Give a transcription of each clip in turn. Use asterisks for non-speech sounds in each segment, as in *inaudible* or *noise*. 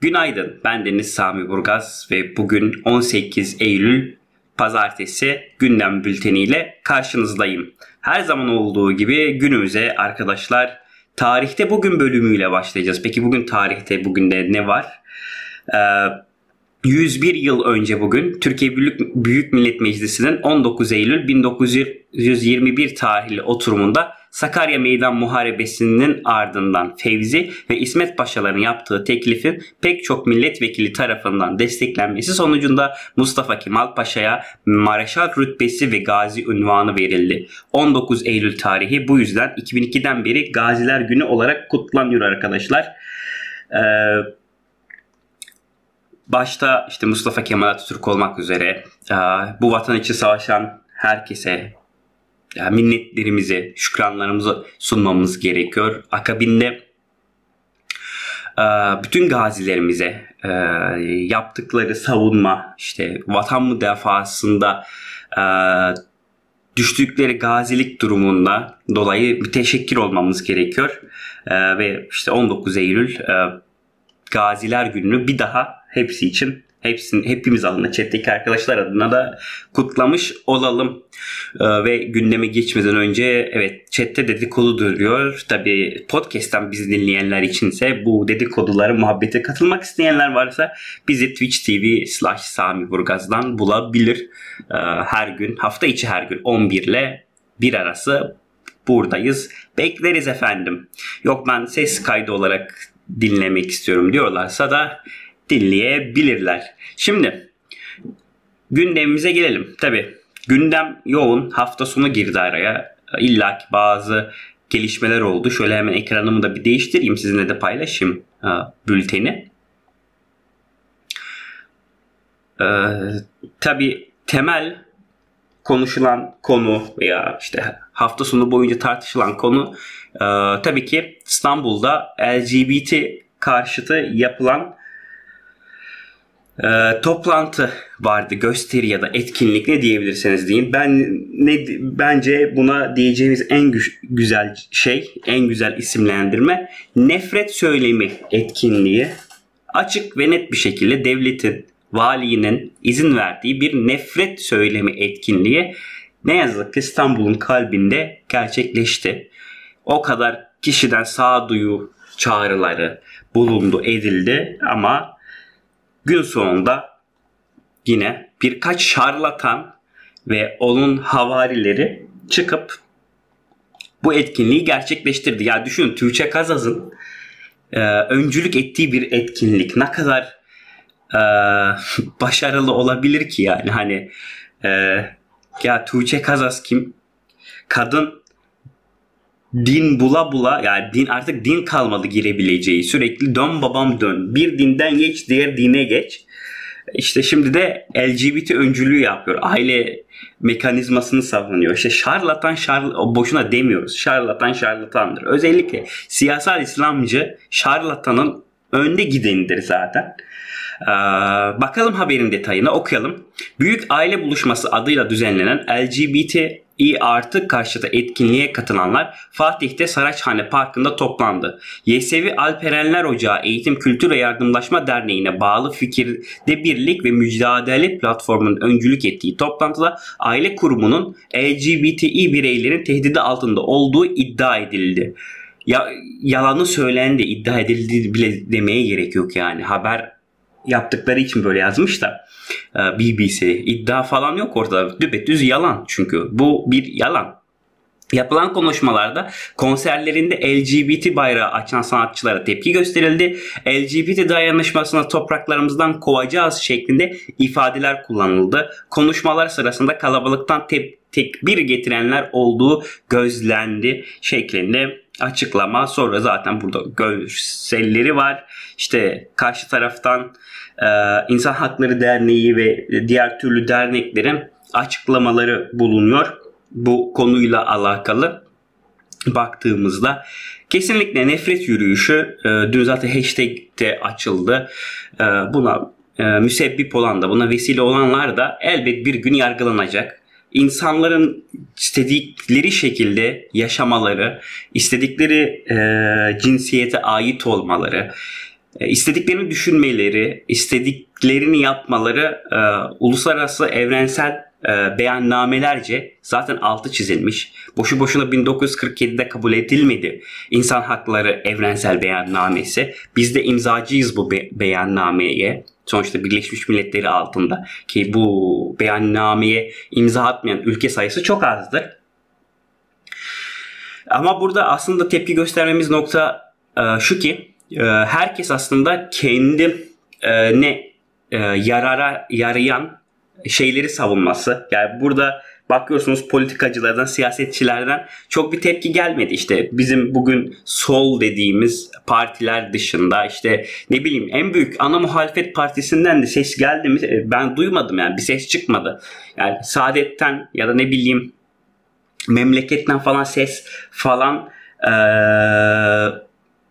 Günaydın, ben Deniz Sami Burgaz ve bugün 18 Eylül Pazartesi gündem bülteniyle karşınızdayım. Her zaman olduğu gibi günümüze arkadaşlar tarihte bugün bölümüyle başlayacağız. Peki bugün tarihte bugün de ne var? Ee, 101 yıl önce bugün Türkiye Büyük, Büyük Millet Meclisi'nin 19 Eylül 1921 tarihli oturumunda Sakarya Meydan Muharebesi'nin ardından Fevzi ve İsmet Paşaların yaptığı teklifin pek çok milletvekili tarafından desteklenmesi sonucunda Mustafa Kemal Paşa'ya Mareşal rütbesi ve gazi unvanı verildi. 19 Eylül tarihi bu yüzden 2002'den beri Gaziler Günü olarak kutlanıyor arkadaşlar. Ee, başta işte Mustafa Kemal Atatürk olmak üzere bu vatan için savaşan herkese minnetlerimizi, şükranlarımızı sunmamız gerekiyor. Akabinde bütün gazilerimize yaptıkları savunma, işte vatan müdafasında düştükleri gazilik durumunda dolayı bir teşekkür olmamız gerekiyor. Ve işte 19 Eylül Gaziler Günü'nü bir daha hepsi için hepsini hepimiz adına chat'teki arkadaşlar adına da kutlamış olalım. Ee, ve gündeme geçmeden önce evet chat'te dedikodu duruyor. Tabi podcast'ten bizi dinleyenler içinse bu dedikoduları muhabbete katılmak isteyenler varsa bizi Twitch TV slash Sami Burgaz'dan bulabilir. Ee, her gün hafta içi her gün 11 ile 1 arası buradayız. Bekleriz efendim. Yok ben ses kaydı olarak dinlemek istiyorum diyorlarsa da dinleyebilirler. Şimdi gündemimize gelelim. Tabi gündem yoğun. Hafta sonu girdi araya. İlla ki bazı gelişmeler oldu. Şöyle hemen ekranımı da bir değiştireyim. Sizinle de paylaşayım ha, bülteni. Ee, tabii temel konuşulan konu veya işte hafta sonu boyunca tartışılan konu e, tabii ki İstanbul'da LGBT karşıtı yapılan e, toplantı vardı gösteri ya da etkinlik ne diyebilirseniz deyin. Ben ne bence buna diyeceğimiz en güç, güzel şey, en güzel isimlendirme nefret söylemi etkinliği. Açık ve net bir şekilde devletin, valinin izin verdiği bir nefret söylemi etkinliği ne yazık ki İstanbul'un kalbinde gerçekleşti. O kadar kişiden sağduyu çağrıları bulundu, edildi ama gün sonunda yine birkaç şarlatan ve onun havarileri çıkıp bu etkinliği gerçekleştirdi. Ya düşünün Tuğçe Kazaz'ın e, öncülük ettiği bir etkinlik ne kadar e, *laughs* başarılı olabilir ki yani hani e, ya Tuğçe Kazaz kim? Kadın din bula bula yani din artık din kalmadı girebileceği sürekli dön babam dön bir dinden geç diğer dine geç işte şimdi de LGBT öncülüğü yapıyor. Aile mekanizmasını savunuyor. İşte şarlatan şarl boşuna demiyoruz. Şarlatan şarlatandır. Özellikle siyasal İslamcı şarlatanın önde gidenidir zaten. Ee, bakalım haberin detayına okuyalım. Büyük Aile Buluşması adıyla düzenlenen LGBT İ artı karşıtı etkinliğe katılanlar Fatih'te Saraçhane Parkı'nda toplandı. Yesevi Alperenler Ocağı Eğitim Kültür ve Yardımlaşma Derneği'ne bağlı Fikirde Birlik ve Mücadele Platformu'nun öncülük ettiği toplantıda aile kurumunun LGBTİ bireylerin tehdidi altında olduğu iddia edildi. Ya, yalanı söylendi, iddia edildi bile demeye gerek yok yani. Haber yaptıkları için böyle yazmış da e, BBC iddia falan yok ortada. Düpedüz yalan çünkü. Bu bir yalan. Yapılan konuşmalarda konserlerinde LGBT bayrağı açan sanatçılara tepki gösterildi. LGBT dayanışmasına topraklarımızdan kovacağız şeklinde ifadeler kullanıldı. Konuşmalar sırasında kalabalıktan tep tekbir getirenler olduğu gözlendi şeklinde açıklama. Sonra zaten burada görselleri var. İşte karşı taraftan e, İnsan Hakları Derneği ve diğer türlü derneklerin açıklamaları bulunuyor bu konuyla alakalı baktığımızda kesinlikle nefret yürüyüşü e, dün zaten hashtag de açıldı. E, buna e, müsebbip olan da buna vesile olanlar da elbet bir gün yargılanacak insanların istedikleri şekilde yaşamaları, istedikleri e, cinsiyete ait olmaları, e, istediklerini düşünmeleri, istediklerini yapmaları e, uluslararası evrensel e, beyannamelerce zaten altı çizilmiş. Boşu boşuna 1947'de kabul edilmedi İnsan Hakları Evrensel Beyannamesi. Biz de imzacıyız bu be- beyannameye. Sonuçta Birleşmiş Milletleri altında ki bu beyannameye imza atmayan ülke sayısı çok azdır. Ama burada aslında tepki göstermemiz nokta e, şu ki e, herkes aslında kendi e, ne yarara yarayan şeyleri savunması. Yani burada bakıyorsunuz politikacılardan, siyasetçilerden çok bir tepki gelmedi. İşte bizim bugün sol dediğimiz partiler dışında işte ne bileyim en büyük ana muhalefet partisinden de ses geldi mi e, ben duymadım yani bir ses çıkmadı. Yani Saadet'ten ya da ne bileyim memleketten falan ses falan ee,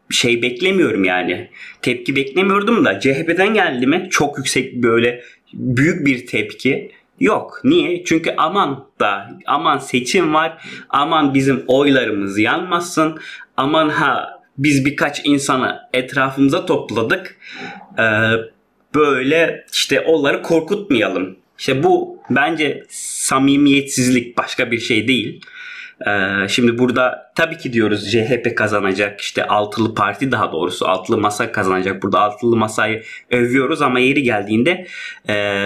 şey beklemiyorum yani. Tepki beklemiyordum da CHP'den geldi mi çok yüksek böyle büyük bir tepki yok. Niye? Çünkü aman da aman seçim var. Aman bizim oylarımız yanmasın. Aman ha biz birkaç insanı etrafımıza topladık. Ee, böyle işte onları korkutmayalım. İşte bu bence samimiyetsizlik başka bir şey değil. Ee, şimdi burada tabii ki diyoruz CHP kazanacak işte altılı parti daha doğrusu altılı masa kazanacak. Burada altılı masayı övüyoruz ama yeri geldiğinde e,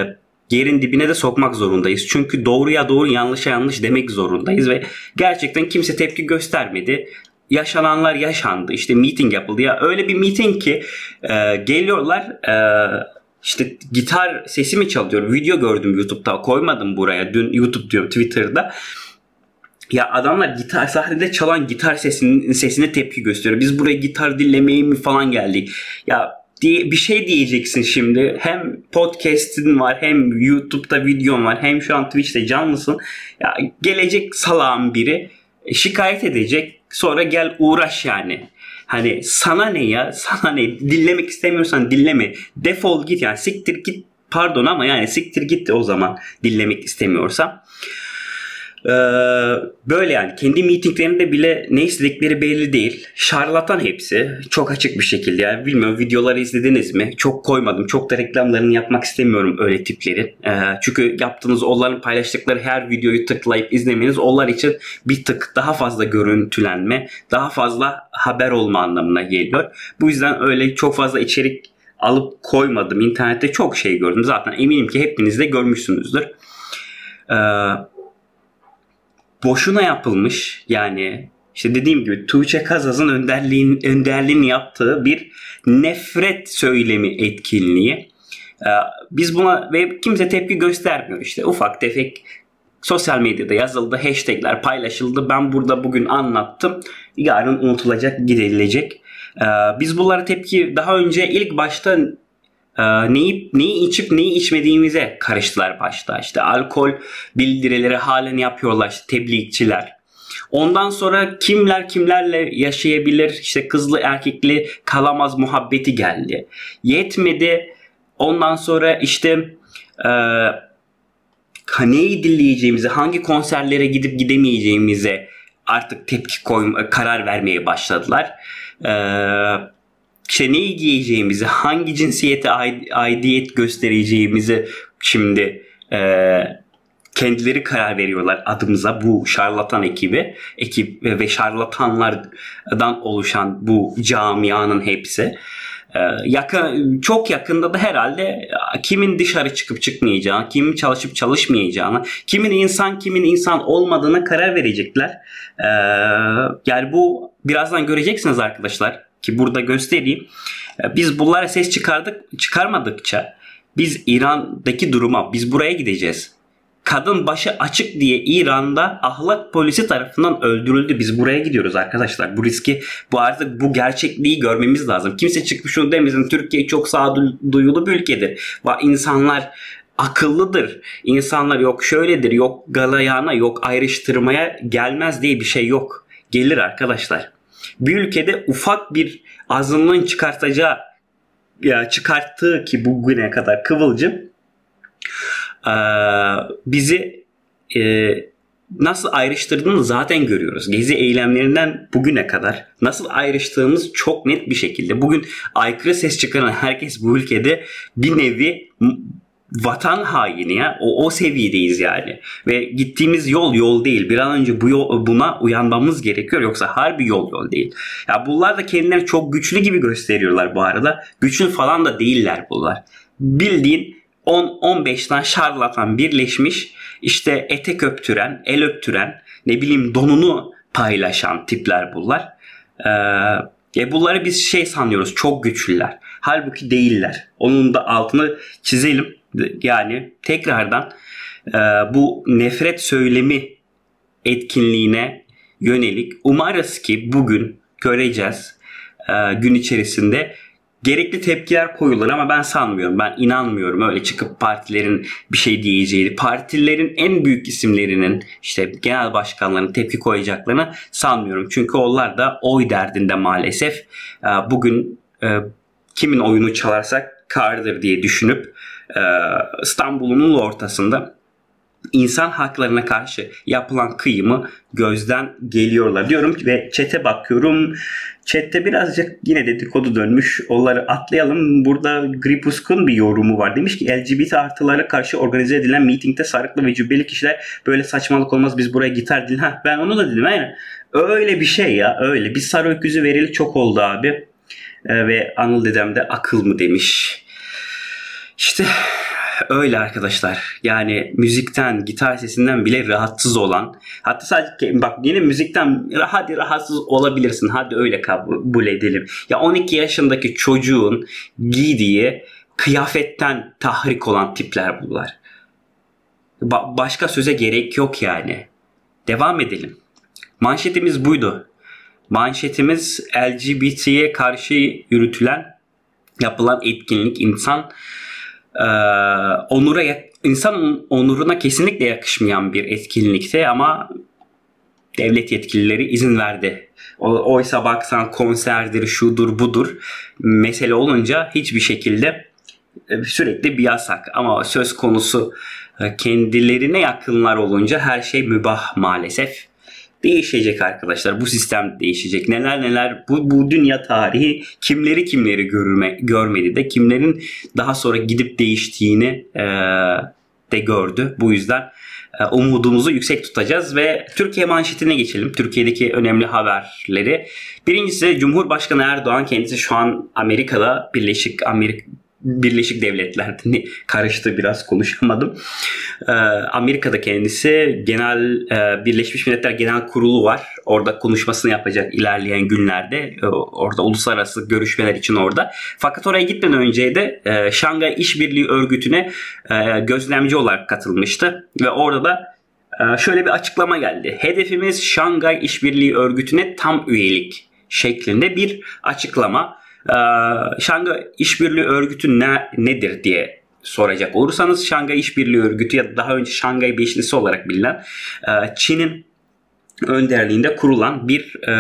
yerin dibine de sokmak zorundayız. Çünkü doğruya doğru yanlışa yanlış demek zorundayız ve gerçekten kimse tepki göstermedi yaşananlar yaşandı. İşte meeting yapıldı ya öyle bir meeting ki e, geliyorlar e, işte gitar sesi mi çalıyor? Video gördüm YouTube'da koymadım buraya. Dün YouTube diyorum Twitter'da. Ya adamlar gitar sahnede çalan gitar sesinin sesine tepki gösteriyor. Biz buraya gitar dinlemeye mi falan geldik. Ya diye bir şey diyeceksin şimdi. Hem podcast'in var, hem YouTube'da videon var, hem şu an Twitch'te canlısın. Ya gelecek salağın biri e, şikayet edecek. Sonra gel uğraş yani. Hani sana ne ya? Sana ne? Dinlemek istemiyorsan dinleme. Defol git yani. Siktir git. Pardon ama yani siktir git o zaman dinlemek istemiyorsam. Ee, böyle yani kendi mitinglerinde bile ne istedikleri belli değil. Şarlatan hepsi. Çok açık bir şekilde yani bilmiyorum videoları izlediniz mi? Çok koymadım. Çok da reklamlarını yapmak istemiyorum öyle tiplerin. Ee, çünkü yaptığınız onların paylaştıkları her videoyu tıklayıp izlemeniz onlar için bir tık daha fazla görüntülenme, daha fazla haber olma anlamına geliyor. Bu yüzden öyle çok fazla içerik alıp koymadım. İnternette çok şey gördüm. Zaten eminim ki hepiniz de görmüşsünüzdür. Ee, boşuna yapılmış yani işte dediğim gibi Tuğçe Kazaz'ın önderliğin, önderliğini yaptığı bir nefret söylemi etkinliği. Ee, biz buna ve kimse tepki göstermiyor işte ufak tefek sosyal medyada yazıldı, hashtagler paylaşıldı. Ben burada bugün anlattım. Yarın unutulacak, giderilecek. Ee, biz bunlara tepki daha önce ilk başta e, neyi, neyi içip neyi içmediğimize karıştılar başta. İşte alkol bildirileri halen yapıyorlar işte tebliğçiler. Ondan sonra kimler kimlerle yaşayabilir işte kızlı erkekli kalamaz muhabbeti geldi. Yetmedi. Ondan sonra işte e, neyi dinleyeceğimize, hangi konserlere gidip gidemeyeceğimize artık tepki koyma, karar vermeye başladılar. Eee işte giyeceğimizi, hangi cinsiyete aidiyet göstereceğimizi şimdi e, kendileri karar veriyorlar adımıza. Bu şarlatan ekibi ekip ve şarlatanlardan oluşan bu camianın hepsi. E, yakın çok yakında da herhalde kimin dışarı çıkıp çıkmayacağını, kimin çalışıp çalışmayacağını, kimin insan kimin insan olmadığına karar verecekler. E, yani bu birazdan göreceksiniz arkadaşlar ki burada göstereyim. E, biz bunlara ses çıkardık çıkarmadıkça biz İran'daki duruma biz buraya gideceğiz. Kadın başı açık diye İran'da ahlak polisi tarafından öldürüldü. Biz buraya gidiyoruz arkadaşlar. Bu riski bu artık bu gerçekliği görmemiz lazım. Kimse çıkmış şunu demesin. Türkiye çok sağduyulu bir ülkedir. Ve insanlar akıllıdır. İnsanlar yok şöyledir, yok galayana, yok ayrıştırmaya gelmez diye bir şey yok. Gelir arkadaşlar bir ülkede ufak bir azınlığın çıkartacağı ya çıkarttığı ki bugüne kadar kıvılcım bizi nasıl ayrıştırdığını zaten görüyoruz. Gezi eylemlerinden bugüne kadar nasıl ayrıştığımız çok net bir şekilde. Bugün aykırı ses çıkaran herkes bu ülkede bir nevi vatan haini ya. O, o seviyedeyiz yani. Ve gittiğimiz yol yol değil. Bir an önce bu yol, buna uyanmamız gerekiyor. Yoksa harbi yol yol değil. Ya bunlar da kendilerini çok güçlü gibi gösteriyorlar bu arada. Güçlü falan da değiller bunlar. Bildiğin 10-15 tane şarlatan birleşmiş işte etek öptüren, el öptüren, ne bileyim donunu paylaşan tipler bunlar. Ee, e bunları biz şey sanıyoruz çok güçlüler. Halbuki değiller. Onun da altını çizelim. Yani tekrardan e, bu nefret söylemi etkinliğine yönelik umarız ki bugün göreceğiz e, gün içerisinde gerekli tepkiler koyulur ama ben sanmıyorum. Ben inanmıyorum öyle çıkıp partilerin bir şey diyeceğini. Partilerin en büyük isimlerinin işte genel başkanların tepki koyacaklarını sanmıyorum. Çünkü onlar da oy derdinde maalesef. E, bugün kimin oyunu çalarsak kardır diye düşünüp e, İstanbul'un ortasında insan haklarına karşı yapılan kıyımı gözden geliyorlar diyorum ve çete bakıyorum. Chat'te birazcık yine dedikodu dönmüş. Onları atlayalım. Burada Gripusk'un bir yorumu var. Demiş ki LGBT artılara karşı organize edilen meetingde sarıklı ve cübbeli kişiler böyle saçmalık olmaz biz buraya gitar din. Ha, ben onu da dedim. Aynen. Öyle bir şey ya öyle. Bir sarı öküzü verili çok oldu abi. Ee, ve Anıl dedem de akıl mı demiş. İşte öyle arkadaşlar. Yani müzikten, gitar sesinden bile rahatsız olan. Hatta sadece bak yine müzikten hadi rahatsız olabilirsin. Hadi öyle kabul edelim. Ya 12 yaşındaki çocuğun giydiği kıyafetten tahrik olan tipler bunlar. Ba- başka söze gerek yok yani. Devam edelim. Manşetimiz buydu. Manşetimiz LGBT'ye karşı yürütülen yapılan etkinlik insan e, onura insan onuruna kesinlikle yakışmayan bir etkinlikte ama devlet yetkilileri izin verdi. Oysa baksan konserdir, şudur, budur. Mesele olunca hiçbir şekilde e, sürekli bir yasak. Ama söz konusu e, kendilerine yakınlar olunca her şey mübah maalesef değişecek arkadaşlar. Bu sistem değişecek. Neler neler bu, bu dünya tarihi kimleri kimleri görme, görmedi de kimlerin daha sonra gidip değiştiğini e, de gördü. Bu yüzden umudumuzu yüksek tutacağız ve Türkiye manşetine geçelim. Türkiye'deki önemli haberleri. Birincisi Cumhurbaşkanı Erdoğan kendisi şu an Amerika'da Birleşik Amerika Birleşik Devletler'de *laughs* karıştı biraz konuşamadım. Ee, Amerika'da kendisi genel e, Birleşmiş Milletler Genel Kurulu var. Orada konuşmasını yapacak ilerleyen günlerde. E, orada uluslararası görüşmeler için orada. Fakat oraya gitmeden önce de e, Şangay İşbirliği Örgütü'ne e, gözlemci olarak katılmıştı. Ve orada da şöyle bir açıklama geldi. Hedefimiz Şangay İşbirliği Örgütü'ne tam üyelik şeklinde bir açıklama. Ee, Şangay İşbirliği Örgütü ne, nedir diye soracak olursanız Şangay İşbirliği Örgütü ya da daha önce Şangay Beşlisi olarak bilinen e, Çin'in önderliğinde kurulan bir e,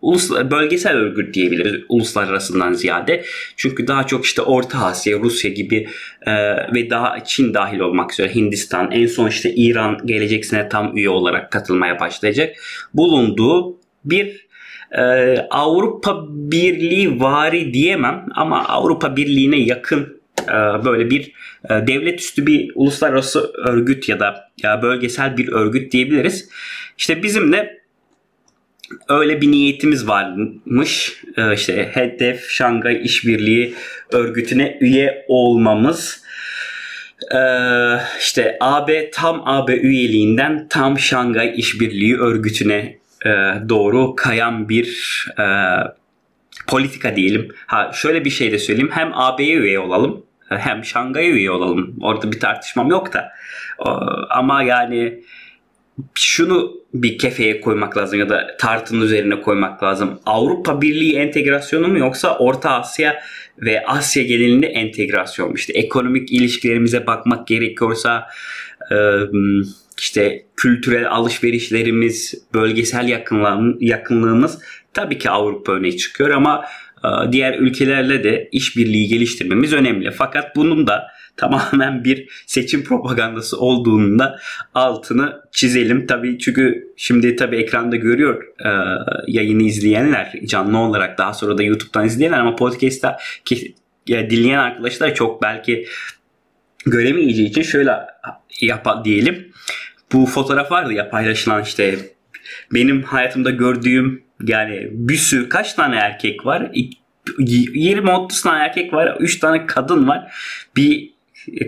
ulus bölgesel örgüt diyebiliriz uluslararasından ziyade. Çünkü daha çok işte Orta Asya, Rusya gibi e, ve daha Çin dahil olmak üzere Hindistan, en son işte İran gelecek sene tam üye olarak katılmaya başlayacak. Bulunduğu bir e, Avrupa Birliği vari diyemem ama Avrupa Birliği'ne yakın e, böyle bir e, devlet üstü bir uluslararası örgüt ya da ya bölgesel bir örgüt diyebiliriz. İşte bizim de öyle bir niyetimiz varmış. E, işte hedef Şangay İşbirliği Örgütü'ne üye olmamız. Ee, işte AB tam AB üyeliğinden tam Şangay İşbirliği Örgütü'ne e, doğru kayan bir e, politika diyelim. Ha şöyle bir şey de söyleyeyim. Hem AB'ye üye olalım hem Şangay'a üye olalım. Orada bir tartışmam yok da. Ama yani şunu bir kefeye koymak lazım ya da tartının üzerine koymak lazım. Avrupa Birliği entegrasyonu mu yoksa Orta Asya ve Asya genelinde entegrasyon mu? İşte ekonomik ilişkilerimize bakmak gerekiyorsa işte kültürel alışverişlerimiz, bölgesel yakınlığımız tabii ki Avrupa öne çıkıyor ama e, diğer ülkelerle de işbirliği geliştirmemiz önemli. Fakat bunun da *laughs* tamamen bir seçim propagandası olduğunu da altını çizelim. Tabii çünkü şimdi tabii ekranda görüyor e, yayını izleyenler canlı olarak daha sonra da YouTube'dan izleyenler ama podcast'ta ki, ya, dinleyen arkadaşlar çok belki göremeyeceği için şöyle yap diyelim. Bu fotoğraf vardı ya paylaşılan işte benim hayatımda gördüğüm yani bir sürü kaç tane erkek var? 20-30 tane erkek var. 3 tane kadın var. Bir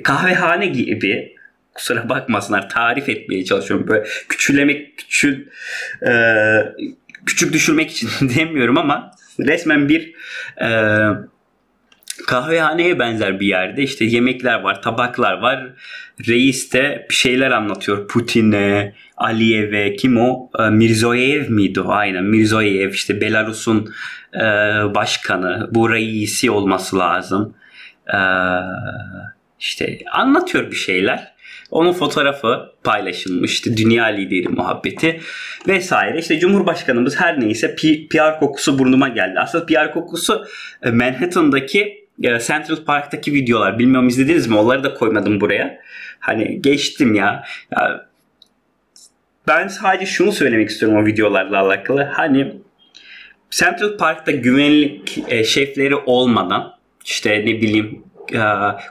kahvehane gibi kusura bakmasınlar tarif etmeye çalışıyorum. Böyle küçülemek, küçül e, küçük düşürmek için *laughs* demiyorum ama resmen bir e, kahvehaneye benzer bir yerde işte yemekler var, tabaklar var. Reis de bir şeyler anlatıyor. Putin'e, Aliyev'e, kim o? E, Mirzoyev miydi o? Aynen Mirzoyev işte Belarus'un e, başkanı. Bu reisi olması lazım. E, işte anlatıyor bir şeyler. Onun fotoğrafı paylaşılmış. İşte dünya lideri muhabbeti vesaire. İşte Cumhurbaşkanımız her neyse PR kokusu burnuma geldi. Aslında PR kokusu Manhattan'daki Central Park'taki videolar. Bilmiyorum izlediniz mi? Onları da koymadım buraya. Hani geçtim ya. ya ben sadece şunu söylemek istiyorum o videolarla alakalı. Hani Central Park'ta güvenlik e, şefleri olmadan işte ne bileyim e,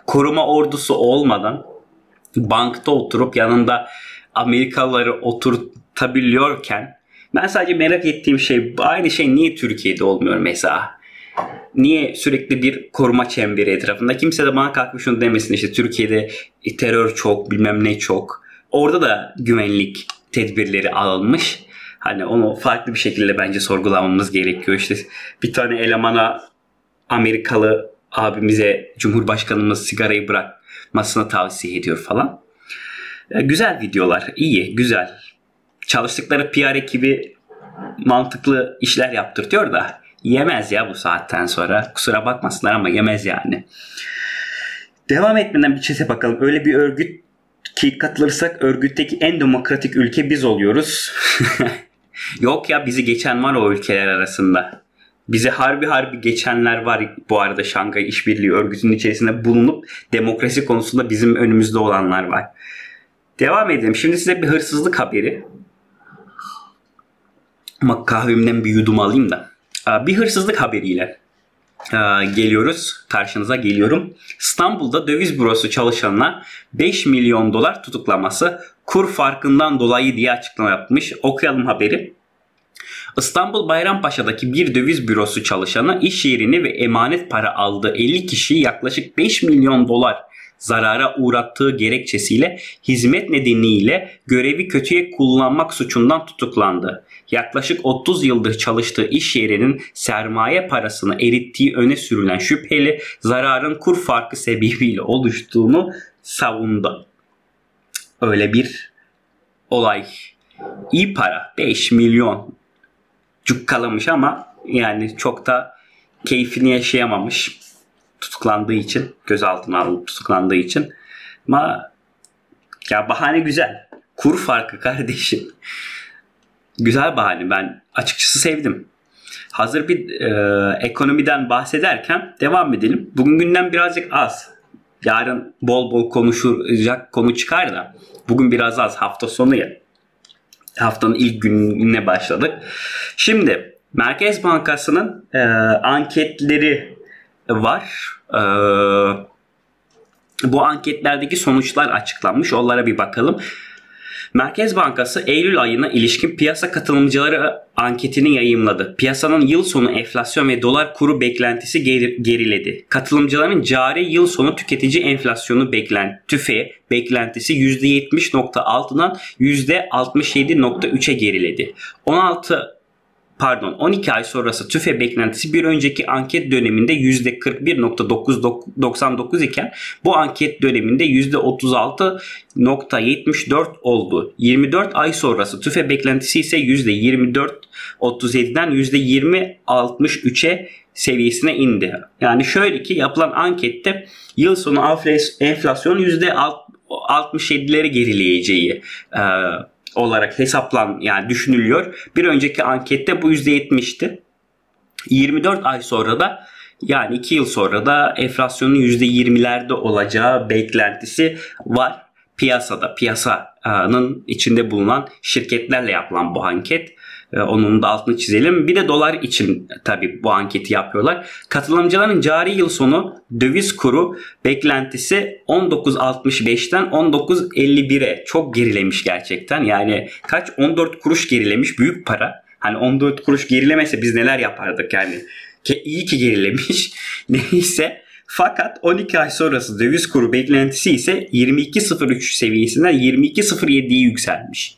koruma ordusu olmadan bankta oturup yanında Amerikalıları oturtabiliyorken ben sadece merak ettiğim şey aynı şey niye Türkiye'de olmuyor mesela? Niye sürekli bir koruma çemberi etrafında? Kimse de bana kalkmış şunu demesin işte Türkiye'de terör çok bilmem ne çok. Orada da güvenlik tedbirleri alınmış. Hani onu farklı bir şekilde bence sorgulamamız gerekiyor. İşte bir tane elemana Amerikalı abimize Cumhurbaşkanımız sigarayı bırakmasını tavsiye ediyor falan. Güzel videolar, iyi, güzel. Çalıştıkları PR ekibi mantıklı işler yaptırtıyor da Yemez ya bu saatten sonra. Kusura bakmasınlar ama yemez yani. Devam etmeden bir çete bakalım. Öyle bir örgüt ki katılırsak örgütteki en demokratik ülke biz oluyoruz. *laughs* Yok ya bizi geçen var o ülkeler arasında. Bizi harbi harbi geçenler var bu arada Şangay İşbirliği Örgütü'nün içerisinde bulunup demokrasi konusunda bizim önümüzde olanlar var. Devam edelim. Şimdi size bir hırsızlık haberi. Ama kahvemden bir yudum alayım da. Ee, bir hırsızlık haberiyle e, geliyoruz. Karşınıza geliyorum. İstanbul'da döviz bürosu çalışanına 5 milyon dolar tutuklaması kur farkından dolayı diye açıklama yapmış. Okuyalım haberi. İstanbul Bayrampaşa'daki bir döviz bürosu çalışanı iş yerini ve emanet para aldığı 50 kişiyi yaklaşık 5 milyon dolar zarara uğrattığı gerekçesiyle hizmet nedeniyle görevi kötüye kullanmak suçundan tutuklandı yaklaşık 30 yıldır çalıştığı iş yerinin sermaye parasını erittiği öne sürülen şüpheli zararın kur farkı sebebiyle oluştuğunu savundu. Öyle bir olay. İyi para 5 milyon cukkalamış ama yani çok da keyfini yaşayamamış tutuklandığı için gözaltına alınıp tutuklandığı için ama ya bahane güzel kur farkı kardeşim güzel bahane. Ben açıkçası sevdim. Hazır bir e, ekonomiden bahsederken devam edelim. Bugün günden birazcık az. Yarın bol bol konuşacak konu çıkar da. Bugün biraz az. Hafta sonu ya. Haftanın ilk gününe başladık. Şimdi Merkez Bankası'nın e, anketleri var. E, bu anketlerdeki sonuçlar açıklanmış. Onlara bir bakalım. Merkez Bankası Eylül ayına ilişkin piyasa katılımcıları anketini yayımladı. Piyasanın yıl sonu enflasyon ve dolar kuru beklentisi geriledi. Katılımcıların cari yıl sonu tüketici enflasyonu beklent tüfe beklentisi %70.6'dan %67.3'e geriledi. 16 pardon 12 ay sonrası TÜFE beklentisi bir önceki anket döneminde %41.99 iken bu anket döneminde %36.74 oldu. 24 ay sonrası TÜFE beklentisi ise %24.37'den %20.63'e seviyesine indi. Yani şöyle ki yapılan ankette yıl sonu enflasyon %67'leri gerileyeceği e, olarak hesaplan yani düşünülüyor. Bir önceki ankette bu %70'ti. 24 ay sonra da Yani 2 yıl sonra da enflasyonun %20'lerde olacağı beklentisi var piyasada. Piyasanın içinde bulunan şirketlerle yapılan bu anket. Ee, onun da altını çizelim. Bir de dolar için tabii bu anketi yapıyorlar. Katılımcıların cari yıl sonu döviz kuru beklentisi 19.65'ten 19.51'e çok gerilemiş gerçekten. Yani kaç 14 kuruş gerilemiş büyük para. Hani 14 kuruş gerilemese biz neler yapardık yani. Ke iyi ki gerilemiş. *laughs* Neyse fakat 12 ay sonrası döviz kuru beklentisi ise 22.03 seviyesinden 22.07'ye yükselmiş.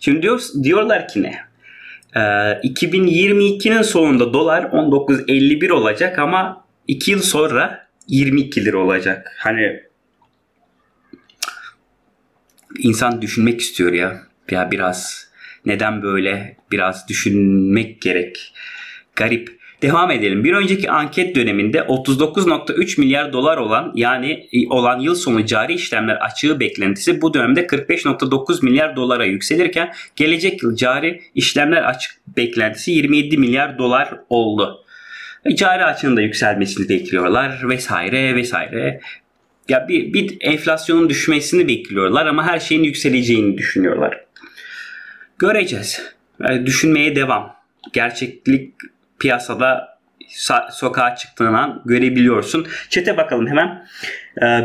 Şimdi diyor, diyorlar ki ne? Ee, 2022'nin sonunda dolar 19.51 olacak ama 2 yıl sonra 22 lira olacak. Hani insan düşünmek istiyor ya. Ya biraz neden böyle biraz düşünmek gerek. Garip. Devam edelim. Bir önceki anket döneminde 39.3 milyar dolar olan yani olan yıl sonu cari işlemler açığı beklentisi bu dönemde 45.9 milyar dolara yükselirken gelecek yıl cari işlemler açık beklentisi 27 milyar dolar oldu. E, cari açığın da yükselmesini bekliyorlar vesaire vesaire. Ya bir, bir enflasyonun düşmesini bekliyorlar ama her şeyin yükseleceğini düşünüyorlar. Göreceğiz. Yani e, düşünmeye devam. Gerçeklik piyasada sokağa çıktığın an görebiliyorsun. Çete bakalım hemen.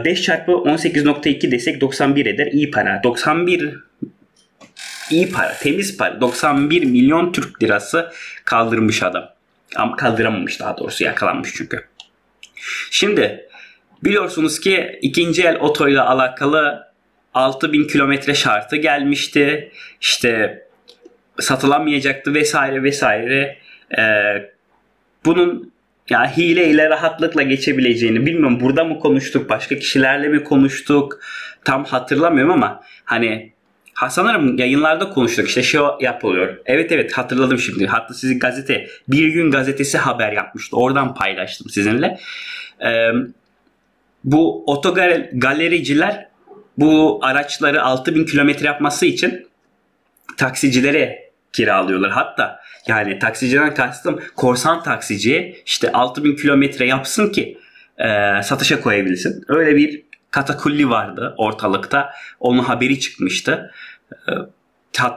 5 ee, çarpı 18.2 desek 91 eder. İyi para. 91 iyi para. Temiz para. 91 milyon Türk lirası kaldırmış adam. Ama kaldıramamış daha doğrusu yakalanmış çünkü. Şimdi biliyorsunuz ki ikinci el otoyla alakalı 6000 kilometre şartı gelmişti. İşte satılamayacaktı vesaire vesaire. Ee, bunun ya hileyle rahatlıkla geçebileceğini bilmiyorum burada mı konuştuk başka kişilerle mi konuştuk tam hatırlamıyorum ama hani ha sanırım yayınlarda konuştuk işte şey yapılıyor. Evet evet hatırladım şimdi. Hatta sizi gazete Bir Gün Gazetesi haber yapmıştı. Oradan paylaştım sizinle. Ee, bu otogalericiler bu araçları 6000 kilometre yapması için taksicilere kiralıyorlar. Hatta yani taksiciden kastım korsan taksiciye işte 6000 kilometre yapsın ki e, satışa koyabilsin. Öyle bir katakulli vardı ortalıkta. Onun haberi çıkmıştı. E,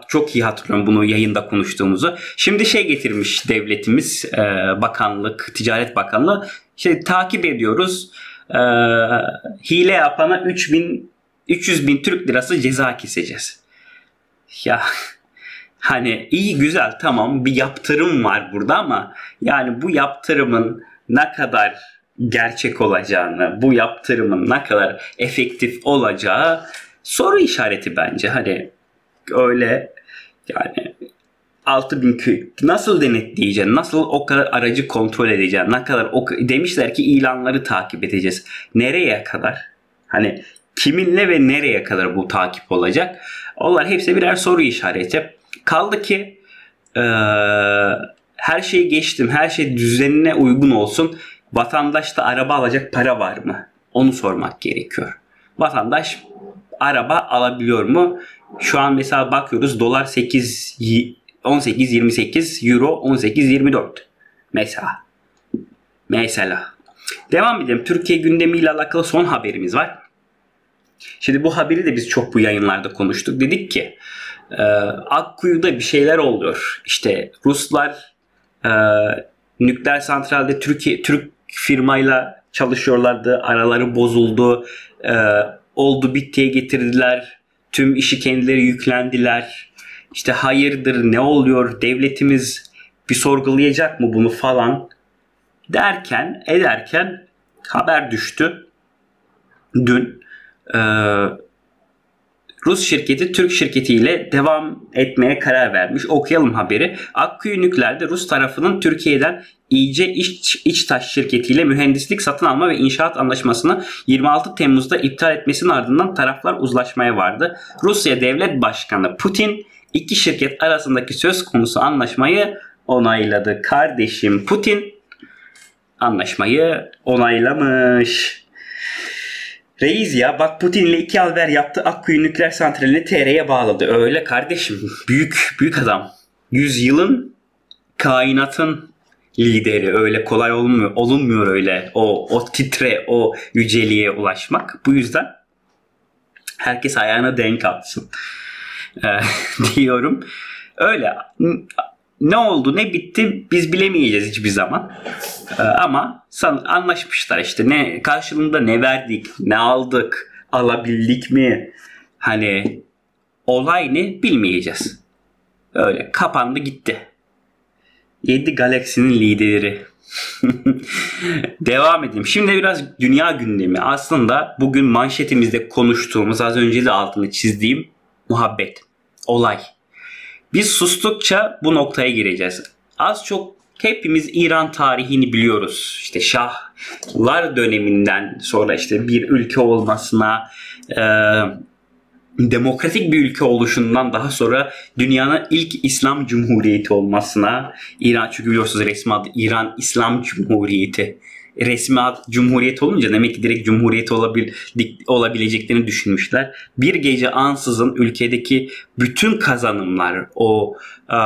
çok iyi hatırlıyorum bunu yayında konuştuğumuzu. Şimdi şey getirmiş devletimiz, e, bakanlık, ticaret bakanlığı. İşte takip ediyoruz. E, hile yapana 3000 300 bin Türk lirası ceza keseceğiz. Ya Hani iyi güzel tamam bir yaptırım var burada ama yani bu yaptırımın ne kadar gerçek olacağını, bu yaptırımın ne kadar efektif olacağı soru işareti bence. Hani öyle yani 6000 nasıl denetleyeceksin? Nasıl o kadar aracı kontrol edeceksin? Ne kadar o, demişler ki ilanları takip edeceğiz. Nereye kadar? Hani kiminle ve nereye kadar bu takip olacak? Onlar hepsi birer soru işareti. Kaldı ki e, her şeyi geçtim. Her şey düzenine uygun olsun. Vatandaşta araba alacak para var mı? Onu sormak gerekiyor. Vatandaş araba alabiliyor mu? Şu an mesela bakıyoruz dolar 8 18 28 euro 18 24 mesela. Mesela. Devam edelim. Türkiye gündemiyle alakalı son haberimiz var. Şimdi bu haberi de biz çok bu yayınlarda konuştuk. Dedik ki e, Akkuyu'da bir şeyler oluyor. İşte Ruslar e, nükleer santralde Türkiye Türk firmayla çalışıyorlardı. Araları bozuldu. E, oldu bittiye getirdiler. Tüm işi kendileri yüklendiler. İşte hayırdır ne oluyor devletimiz bir sorgulayacak mı bunu falan derken ederken haber düştü. Dün e, Rus şirketi Türk şirketiyle devam etmeye karar vermiş. Okuyalım haberi. Akkuyu Nükleer'de Rus tarafının Türkiye'den İyice İç, İçtaş şirketiyle mühendislik satın alma ve inşaat anlaşmasını 26 Temmuz'da iptal etmesinin ardından taraflar uzlaşmaya vardı. Rusya Devlet Başkanı Putin iki şirket arasındaki söz konusu anlaşmayı onayladı. Kardeşim Putin anlaşmayı onaylamış. Reis ya bak Putin ile iki alver yaptı Akkuyu nükleer santralini TR'ye bağladı. Öyle kardeşim. Büyük büyük adam. Yüzyılın kainatın lideri öyle kolay olmuyor olunmuyor öyle o o titre o yüceliğe ulaşmak. Bu yüzden herkes ayağına denk atsın e, *laughs* diyorum. Öyle ne oldu ne bitti biz bilemeyeceğiz hiçbir zaman. E, ama san, anlaşmışlar işte ne karşılığında ne verdik ne aldık alabildik mi hani olay ne bilmeyeceğiz. Öyle kapandı gitti. 7 galaksinin lideri. *laughs* Devam edeyim. Şimdi biraz dünya gündemi. Aslında bugün manşetimizde konuştuğumuz az önce de altını çizdiğim muhabbet, olay. Biz sustukça bu noktaya gireceğiz. Az çok hepimiz İran tarihini biliyoruz. İşte Şahlar döneminden sonra işte bir ülke olmasına, e, demokratik bir ülke oluşundan daha sonra dünyanın ilk İslam Cumhuriyeti olmasına İran çünkü biliyorsunuz resmi adı İran İslam Cumhuriyeti resmi ad Cumhuriyet olunca demek ki direkt Cumhuriyet olabil, olabileceklerini düşünmüşler. Bir gece ansızın ülkedeki bütün kazanımlar o e,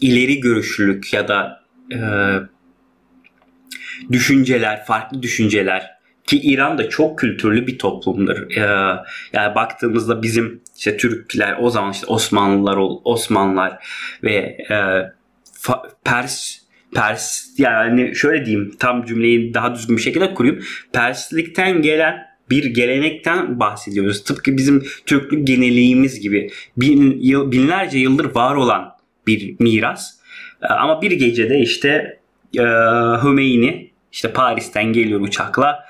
ileri görüşlülük ya da e, düşünceler, farklı düşünceler ki İran da çok kültürlü bir toplumdur. Ee, yani baktığımızda bizim işte Türkler o zaman işte Osmanlılar, Osmanlılar ve e, Pers Pers yani şöyle diyeyim tam cümleyi daha düzgün bir şekilde kurayım. Perslikten gelen bir gelenekten bahsediyoruz. Tıpkı bizim Türklük geneliğimiz gibi bin, yıl, binlerce yıldır var olan bir miras. Ee, ama bir gecede işte e, Hümeyni işte Paris'ten geliyor uçakla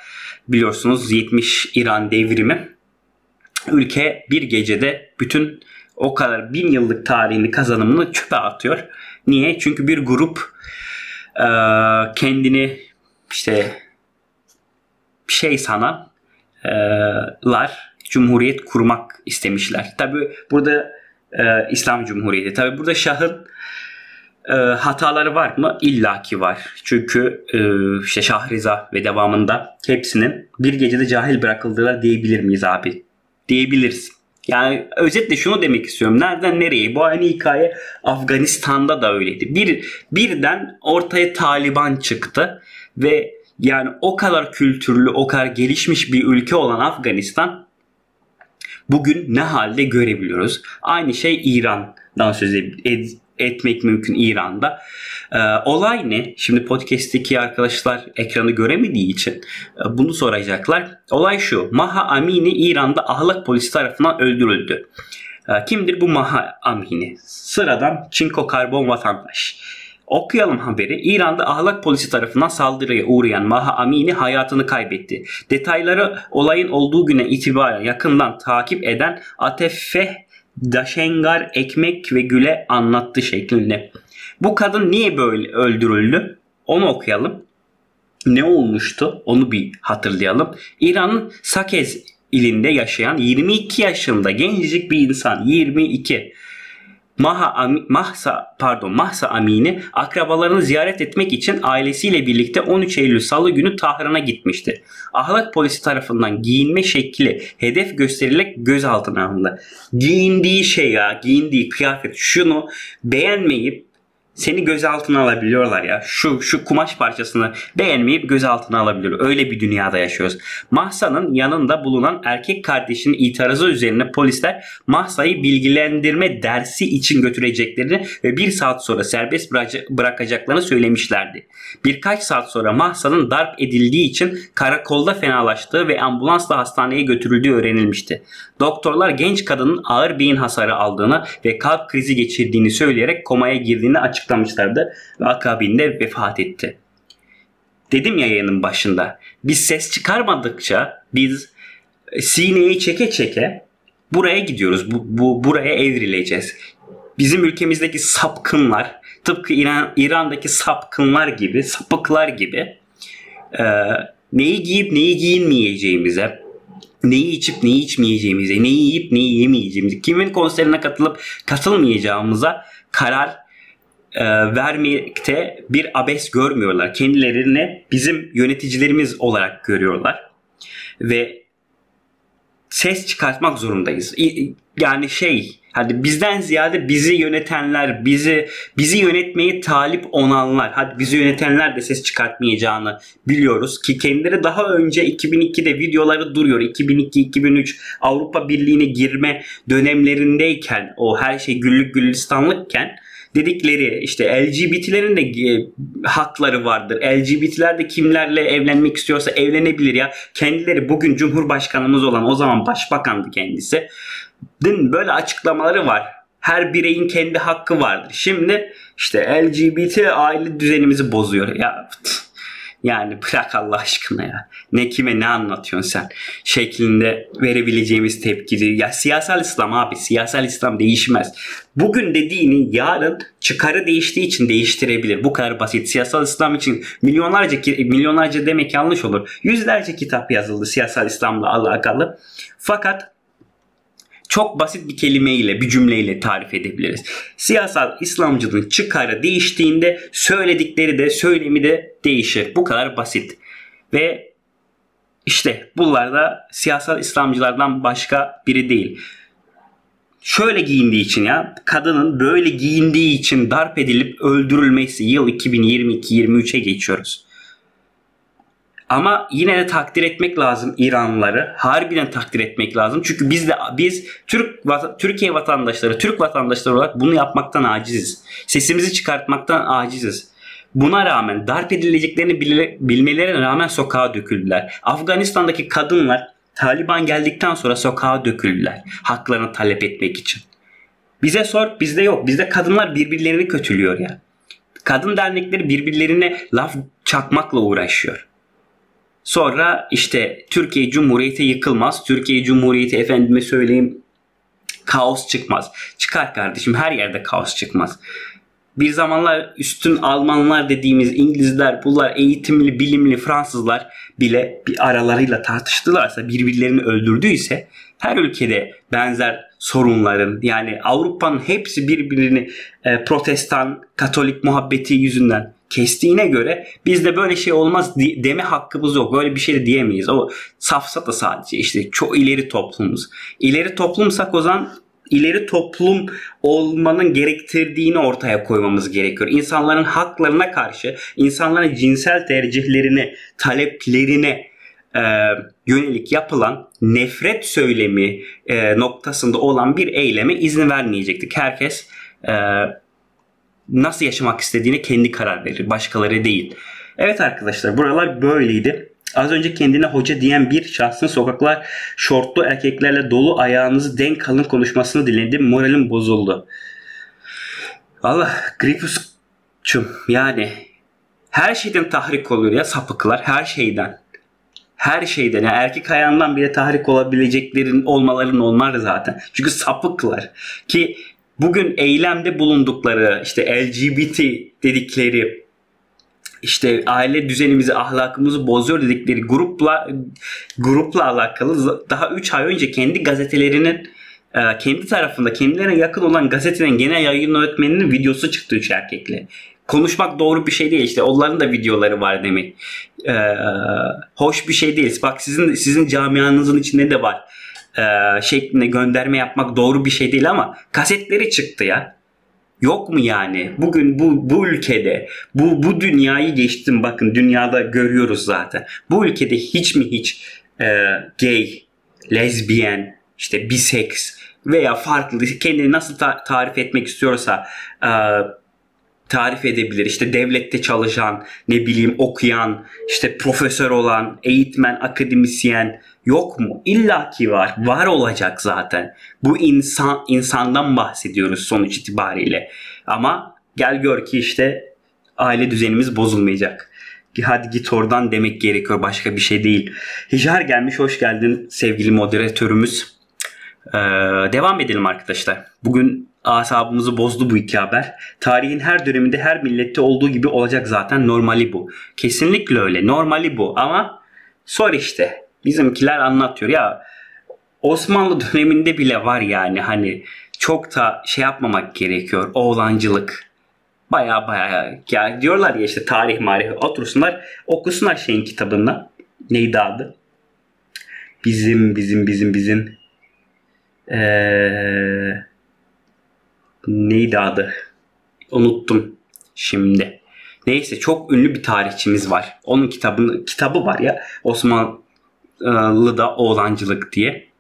biliyorsunuz 70 İran devrimi ülke bir gecede bütün o kadar bin yıllık tarihini kazanımını çöpe atıyor. Niye? Çünkü bir grup e, kendini işte şey sananlar cumhuriyet kurmak istemişler. Tabi burada e, İslam Cumhuriyeti. Tabi burada Şah'ın e, hataları var mı? İlla ki var. Çünkü e, işte Şahriza ve devamında hepsinin bir gecede cahil bırakıldılar diyebilir miyiz abi? Diyebiliriz. Yani özetle şunu demek istiyorum. Nereden nereye? Bu aynı hikaye Afganistan'da da öyleydi. Bir, birden ortaya Taliban çıktı ve yani o kadar kültürlü, o kadar gelişmiş bir ülke olan Afganistan bugün ne halde görebiliyoruz. Aynı şey İran'dan söz etmek mümkün İran'da. Ee, olay ne? Şimdi podcast'teki arkadaşlar ekranı göremediği için e, bunu soracaklar. Olay şu. Maha Amini İran'da ahlak polisi tarafından öldürüldü. E, kimdir bu Maha Amini? Sıradan çinko karbon vatandaş. Okuyalım haberi. İran'da ahlak polisi tarafından saldırıya uğrayan Maha Amini hayatını kaybetti. Detayları olayın olduğu güne itibaren yakından takip eden Atefeh Daşengar ekmek ve güle anlattı şeklinde. Bu kadın niye böyle öldürüldü? Onu okuyalım. Ne olmuştu? Onu bir hatırlayalım. İran'ın Sakez ilinde yaşayan 22 yaşında gencecik bir insan 22 Maha Mahsa pardon Mahsa Amini akrabalarını ziyaret etmek için ailesiyle birlikte 13 Eylül Salı günü Tahran'a gitmişti. Ahlak polisi tarafından giyinme şekli hedef gösterilerek gözaltına alındı. Giyindiği şey ya, giyindiği kıyafet şunu beğenmeyip seni gözaltına alabiliyorlar ya. Şu şu kumaş parçasını beğenmeyip gözaltına alabiliyor. Öyle bir dünyada yaşıyoruz. Mahsa'nın yanında bulunan erkek kardeşinin itirazı üzerine polisler Mahsa'yı bilgilendirme dersi için götüreceklerini ve bir saat sonra serbest bırakacaklarını söylemişlerdi. Birkaç saat sonra Mahsa'nın darp edildiği için karakolda fenalaştığı ve ambulansla hastaneye götürüldüğü öğrenilmişti. Doktorlar genç kadının ağır beyin hasarı aldığını ve kalp krizi geçirdiğini söyleyerek komaya girdiğini açıklamışlardı ve akabinde vefat etti. Dedim ya yayının başında biz ses çıkarmadıkça biz sineyi çeke çeke buraya gidiyoruz. Bu, bu buraya evrileceğiz. Bizim ülkemizdeki sapkınlar tıpkı İran, İran'daki sapkınlar gibi, sapıklar gibi e, neyi giyip neyi giyinmeyeceğimize, neyi içip neyi içmeyeceğimize, neyi yiyip neyi yemeyeceğimize, kimin konserine katılıp katılmayacağımıza karar e, vermekte bir abes görmüyorlar. Kendilerini bizim yöneticilerimiz olarak görüyorlar. Ve ses çıkartmak zorundayız. yani şey Hadi bizden ziyade bizi yönetenler, bizi bizi yönetmeyi talip olanlar, hadi bizi yönetenler de ses çıkartmayacağını biliyoruz ki kendileri daha önce 2002'de videoları duruyor. 2002-2003 Avrupa Birliği'ne girme dönemlerindeyken o her şey güllük gülistanlıkken dedikleri işte LGBT'lerin de e, hakları vardır. LGBT'ler de kimlerle evlenmek istiyorsa evlenebilir ya. Kendileri bugün Cumhurbaşkanımız olan o zaman başbakandı kendisi. Din böyle açıklamaları var. Her bireyin kendi hakkı vardır. Şimdi işte LGBT aile düzenimizi bozuyor. Ya yani bırak Allah aşkına ya. Ne kime ne anlatıyorsun sen? Şeklinde verebileceğimiz tepki. Ya siyasal İslam abi. Siyasal İslam değişmez. Bugün dediğini yarın çıkarı değiştiği için değiştirebilir. Bu kadar basit. Siyasal İslam için milyonlarca milyonlarca demek yanlış olur. Yüzlerce kitap yazıldı siyasal İslam'la alakalı. Fakat çok basit bir kelimeyle, bir cümleyle tarif edebiliriz. Siyasal İslamcılığın çıkarı değiştiğinde söyledikleri de, söylemi de değişir. Bu kadar basit. Ve işte bunlar da siyasal İslamcılardan başka biri değil. Şöyle giyindiği için ya kadının böyle giyindiği için darp edilip öldürülmesi yıl 2022-23'e geçiyoruz. Ama yine de takdir etmek lazım İranlıları. Harbiden takdir etmek lazım. Çünkü biz de biz Türk Türkiye vatandaşları, Türk vatandaşları olarak bunu yapmaktan aciziz. Sesimizi çıkartmaktan aciziz. Buna rağmen darp edileceklerini bilmelerine rağmen sokağa döküldüler. Afganistan'daki kadınlar Taliban geldikten sonra sokağa döküldüler. Haklarını talep etmek için. Bize sor, bizde yok. Bizde kadınlar birbirlerini kötülüyor ya. Kadın dernekleri birbirlerine laf çakmakla uğraşıyor. Sonra işte Türkiye Cumhuriyeti yıkılmaz. Türkiye Cumhuriyeti efendime söyleyeyim kaos çıkmaz. Çıkar kardeşim her yerde kaos çıkmaz. Bir zamanlar üstün Almanlar dediğimiz İngilizler, bunlar eğitimli, bilimli Fransızlar bile bir aralarıyla tartıştılarsa, birbirlerini öldürdüyse her ülkede benzer sorunların yani Avrupa'nın hepsi birbirini e, protestan, katolik muhabbeti yüzünden kestiğine göre bizde böyle şey olmaz deme hakkımız yok. Böyle bir şey de diyemeyiz. O safsata sadece işte çok ileri toplumuz. İleri toplumsak o zaman ileri toplum olmanın gerektirdiğini ortaya koymamız gerekiyor. İnsanların haklarına karşı, insanların cinsel tercihlerine, taleplerine e, yönelik yapılan nefret söylemi e, noktasında olan bir eyleme izin vermeyecektik. Herkes e, nasıl yaşamak istediğine kendi karar verir. Başkaları değil. Evet arkadaşlar buralar böyleydi. Az önce kendine hoca diyen bir şahsın sokaklar şortlu erkeklerle dolu ayağınızı denk alın konuşmasını dinledim. Moralim bozuldu. Valla Gripus'cum yani her şeyden tahrik oluyor ya sapıklar her şeyden. Her şeyden yani erkek ayağından bile tahrik olabileceklerin olmaların onlar zaten. Çünkü sapıklar ki bugün eylemde bulundukları işte LGBT dedikleri işte aile düzenimizi, ahlakımızı bozuyor dedikleri grupla grupla alakalı daha 3 ay önce kendi gazetelerinin e, kendi tarafında kendilerine yakın olan gazetenin genel yayın öğretmeninin videosu çıktı üç erkekle. Konuşmak doğru bir şey değil işte onların da videoları var demek. Ee, hoş bir şey değil. Bak sizin sizin camianızın içinde de var e, şeklinde gönderme yapmak doğru bir şey değil ama kasetleri çıktı ya. Yok mu yani? Bugün bu bu ülkede bu bu dünyayı geçtim bakın dünyada görüyoruz zaten. Bu ülkede hiç mi hiç e, gay, lezbiyen, işte biseks veya farklı kendini nasıl ta- tarif etmek istiyorsa e, tarif edebilir. İşte devlette çalışan, ne bileyim okuyan, işte profesör olan, eğitmen, akademisyen yok mu? İlla ki var. Var olacak zaten. Bu insan insandan bahsediyoruz sonuç itibariyle. Ama gel gör ki işte aile düzenimiz bozulmayacak. Hadi git oradan demek gerekiyor. Başka bir şey değil. Hicar gelmiş. Hoş geldin sevgili moderatörümüz. Ee, devam edelim arkadaşlar. Bugün asabımızı bozdu bu iki haber. Tarihin her döneminde her millette olduğu gibi olacak zaten. Normali bu. Kesinlikle öyle. Normali bu. Ama sor işte. Bizimkiler anlatıyor. Ya Osmanlı *laughs* döneminde bile var yani. Hani çok da şey yapmamak gerekiyor. Oğlancılık. Baya baya. Ya diyorlar ya işte tarih marif otursunlar okusunlar şeyin kitabında neydi adı? Bizim bizim bizim bizim. Ee, neydi adı? Unuttum şimdi. Neyse çok ünlü bir tarihçimiz var. Onun kitabını kitabı var ya Osmanlı'da oğlancılık diye.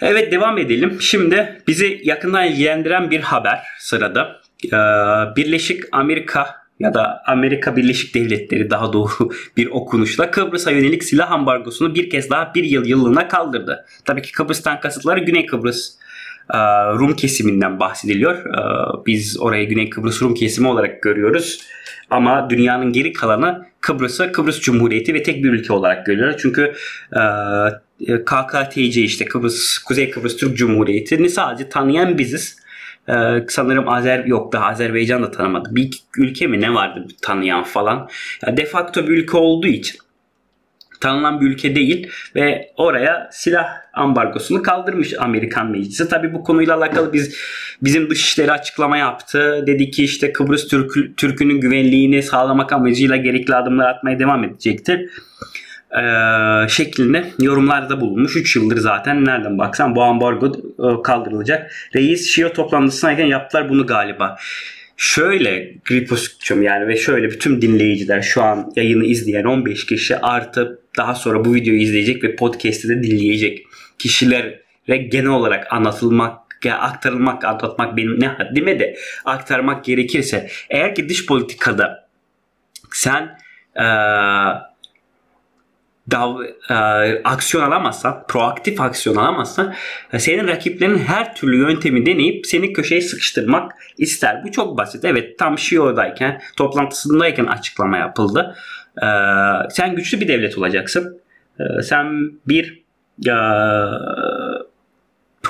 Evet devam edelim. Şimdi bizi yakından ilgilendiren bir haber sırada. Ee, Birleşik Amerika ya da Amerika Birleşik Devletleri daha doğru *laughs* bir okunuşla Kıbrıs'a yönelik silah ambargosunu bir kez daha bir yıl yıllığına kaldırdı. Tabii ki Kıbrıs'tan kasıtları Güney Kıbrıs Rum kesiminden bahsediliyor. E, biz orayı Güney Kıbrıs Rum kesimi olarak görüyoruz. Ama dünyanın geri kalanı Kıbrıs'ı Kıbrıs Cumhuriyeti ve tek bir ülke olarak görüyor. Çünkü e, KKTC işte Kıbrıs Kuzey Kıbrıs Türk Cumhuriyeti'ni sadece tanıyan biziz. Ee, sanırım Azer yok da Azerbaycan da tanımadı. Bir ülke mi ne vardı tanıyan falan. Yani de facto bir ülke olduğu için tanınan bir ülke değil ve oraya silah ambargosunu kaldırmış Amerikan Meclisi. Tabi bu konuyla alakalı biz bizim dışişleri açıklama yaptı. Dedi ki işte Kıbrıs Türk, Türk'ünün güvenliğini sağlamak amacıyla gerekli adımlar atmaya devam edecektir e, şeklinde yorumlarda bulunmuş. 3 yıldır zaten nereden baksan bu ambargo kaldırılacak. Reis Şio toplantısındayken yaptılar bunu galiba. Şöyle Gripos'cum yani ve şöyle bütün dinleyiciler şu an yayını izleyen 15 kişi artı daha sonra bu videoyu izleyecek ve podcast'ı da dinleyecek kişilere genel olarak anlatılmak aktarılmak, anlatmak benim ne haddime de aktarmak gerekirse eğer ki dış politikada sen ee, dav, e, aksiyon alamazsan, proaktif aksiyon alamazsan e, senin rakiplerin her türlü yöntemi deneyip seni köşeye sıkıştırmak ister. Bu çok basit. Evet tam Şio'dayken, toplantısındayken açıklama yapıldı. E, sen güçlü bir devlet olacaksın. E, sen bir e,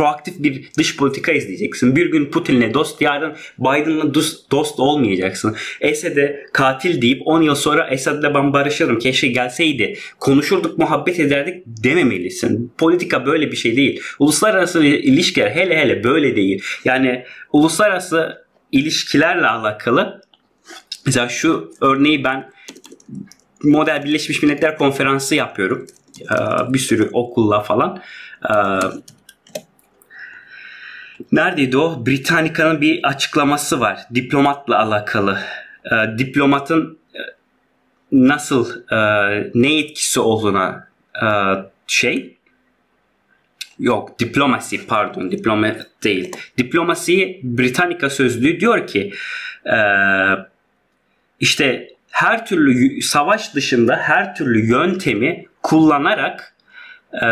proaktif bir dış politika izleyeceksin. Bir gün Putin'le dost, yarın Biden'la dost, olmayacaksın. Esad'e katil deyip 10 yıl sonra Esad'la ben barışırım keşke gelseydi. Konuşurduk, muhabbet ederdik dememelisin. Politika böyle bir şey değil. Uluslararası ilişkiler hele hele böyle değil. Yani uluslararası ilişkilerle alakalı mesela şu örneği ben model Birleşmiş Milletler Konferansı yapıyorum. Bir sürü okulla falan neredeydi o? Britannica'nın bir açıklaması var. Diplomatla alakalı. E, diplomatın nasıl e, ne etkisi olduğuna e, şey yok diplomasi pardon diplomat değil. Diplomasi Britannica sözlüğü diyor ki e, işte her türlü savaş dışında her türlü yöntemi kullanarak e,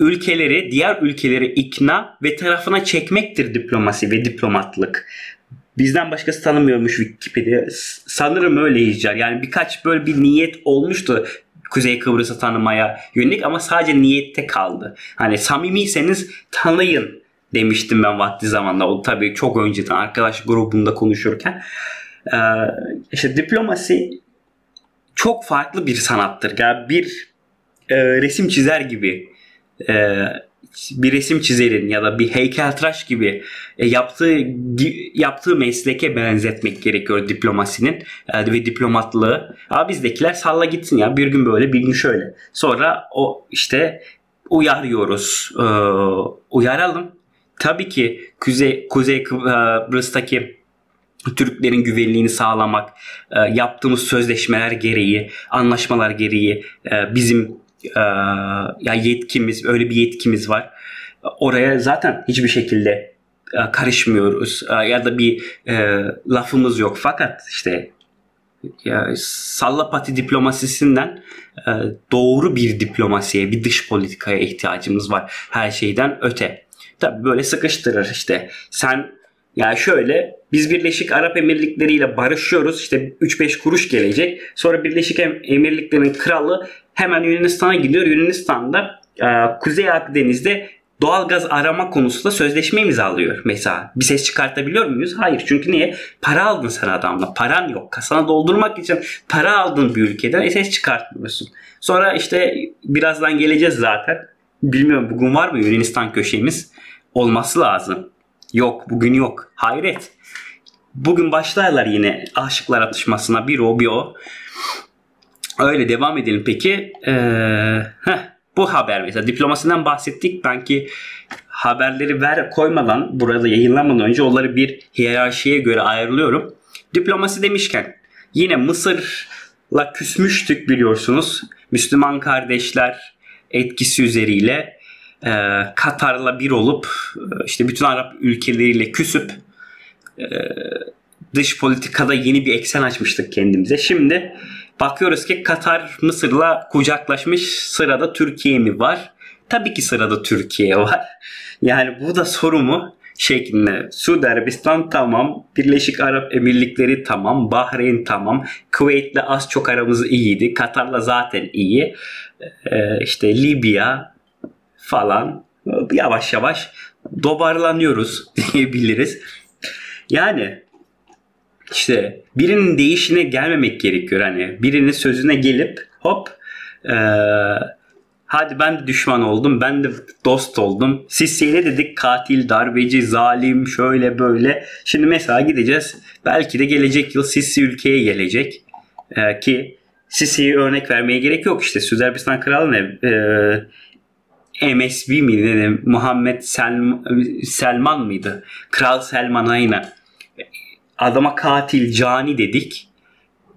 ülkeleri, diğer ülkeleri ikna ve tarafına çekmektir diplomasi ve diplomatlık. Bizden başkası tanımıyormuş Wikipedia. Sanırım öyle icra. Yani birkaç böyle bir niyet olmuştu Kuzey Kıbrıs'ı tanımaya yönelik ama sadece niyette kaldı. Hani samimiyseniz tanıyın demiştim ben vakti zamanda. O tabii çok önceden arkadaş grubunda konuşurken. Ee, işte diplomasi çok farklı bir sanattır. Yani bir e, resim çizer gibi e, bir resim çizerin ya da bir heykeltıraş gibi e, yaptığı yaptığı mesleke benzetmek gerekiyor diplomasinin e, ve diplomatlığı. Abi bizdekiler salla gitsin ya bir gün böyle bir gün şöyle. Sonra o işte uyarıyoruz. E, uyaralım. Tabii ki Kuzey Kuzey Kıbrıs'taki Türklerin güvenliğini sağlamak, e, yaptığımız sözleşmeler gereği, anlaşmalar gereği e, bizim e, ya yetkimiz, öyle bir yetkimiz var. Oraya zaten hiçbir şekilde e, karışmıyoruz e, ya da bir e, lafımız yok. Fakat işte ya, sallapati diplomasisinden e, doğru bir diplomasiye, bir dış politikaya ihtiyacımız var her şeyden öte. Tabi böyle sıkıştırır işte. Sen yani şöyle biz Birleşik Arap Emirlikleri ile barışıyoruz. İşte 3-5 kuruş gelecek. Sonra Birleşik Emirlikleri'nin kralı hemen Yunanistan'a gidiyor. Yunanistan'da e, Kuzey Akdeniz'de doğal gaz arama konusunda sözleşme imzalıyor mesela. Bir ses çıkartabiliyor muyuz? Hayır. Çünkü niye? Para aldın sen adamla. Paran yok. Kasana doldurmak için para aldın bir ülkeden. E ses çıkartmıyorsun. Sonra işte birazdan geleceğiz zaten. Bilmiyorum bugün var mı Yunanistan köşemiz? Olması lazım. Yok bugün yok. Hayret. Bugün başlarlar yine aşıklar atışmasına bir o bir o. Öyle devam edelim peki. Ee, heh, bu haber mesela diplomasiden bahsettik. Belki haberleri ver koymadan burada yayınlamadan önce onları bir hiyerarşiye göre ayarlıyorum. Diplomasi demişken yine Mısır'la küsmüştük biliyorsunuz. Müslüman kardeşler etkisi üzeriyle e, Katar'la bir olup e, işte bütün Arap ülkeleriyle küsüp e, dış politikada yeni bir eksen açmıştık kendimize. Şimdi bakıyoruz ki Katar Mısır'la kucaklaşmış sırada Türkiye mi var? Tabii ki sırada Türkiye var. *laughs* Yani bu da soru mu? şeklinde. Suudi Arabistan tamam, Birleşik Arap Emirlikleri tamam, Bahreyn tamam, Kuveyt'le az çok aramız iyiydi, Katar'la zaten iyi. Ee, işte Libya falan yavaş yavaş dobarlanıyoruz *laughs* diyebiliriz. Yani işte birinin değişine gelmemek gerekiyor. Hani birinin sözüne gelip hop ee, hadi ben de düşman oldum ben de dost oldum. Sisi'ye dedik katil, darbeci, zalim şöyle böyle. Şimdi mesela gideceğiz. Belki de gelecek yıl Sisi ülkeye gelecek. Ee, ki Sisi'ye örnek vermeye gerek yok işte. Suudi Arabistan Kralı ne? MSB miydi? Ne? Muhammed Selman, Selman mıydı? Kral Selman aynı adama katil, cani dedik.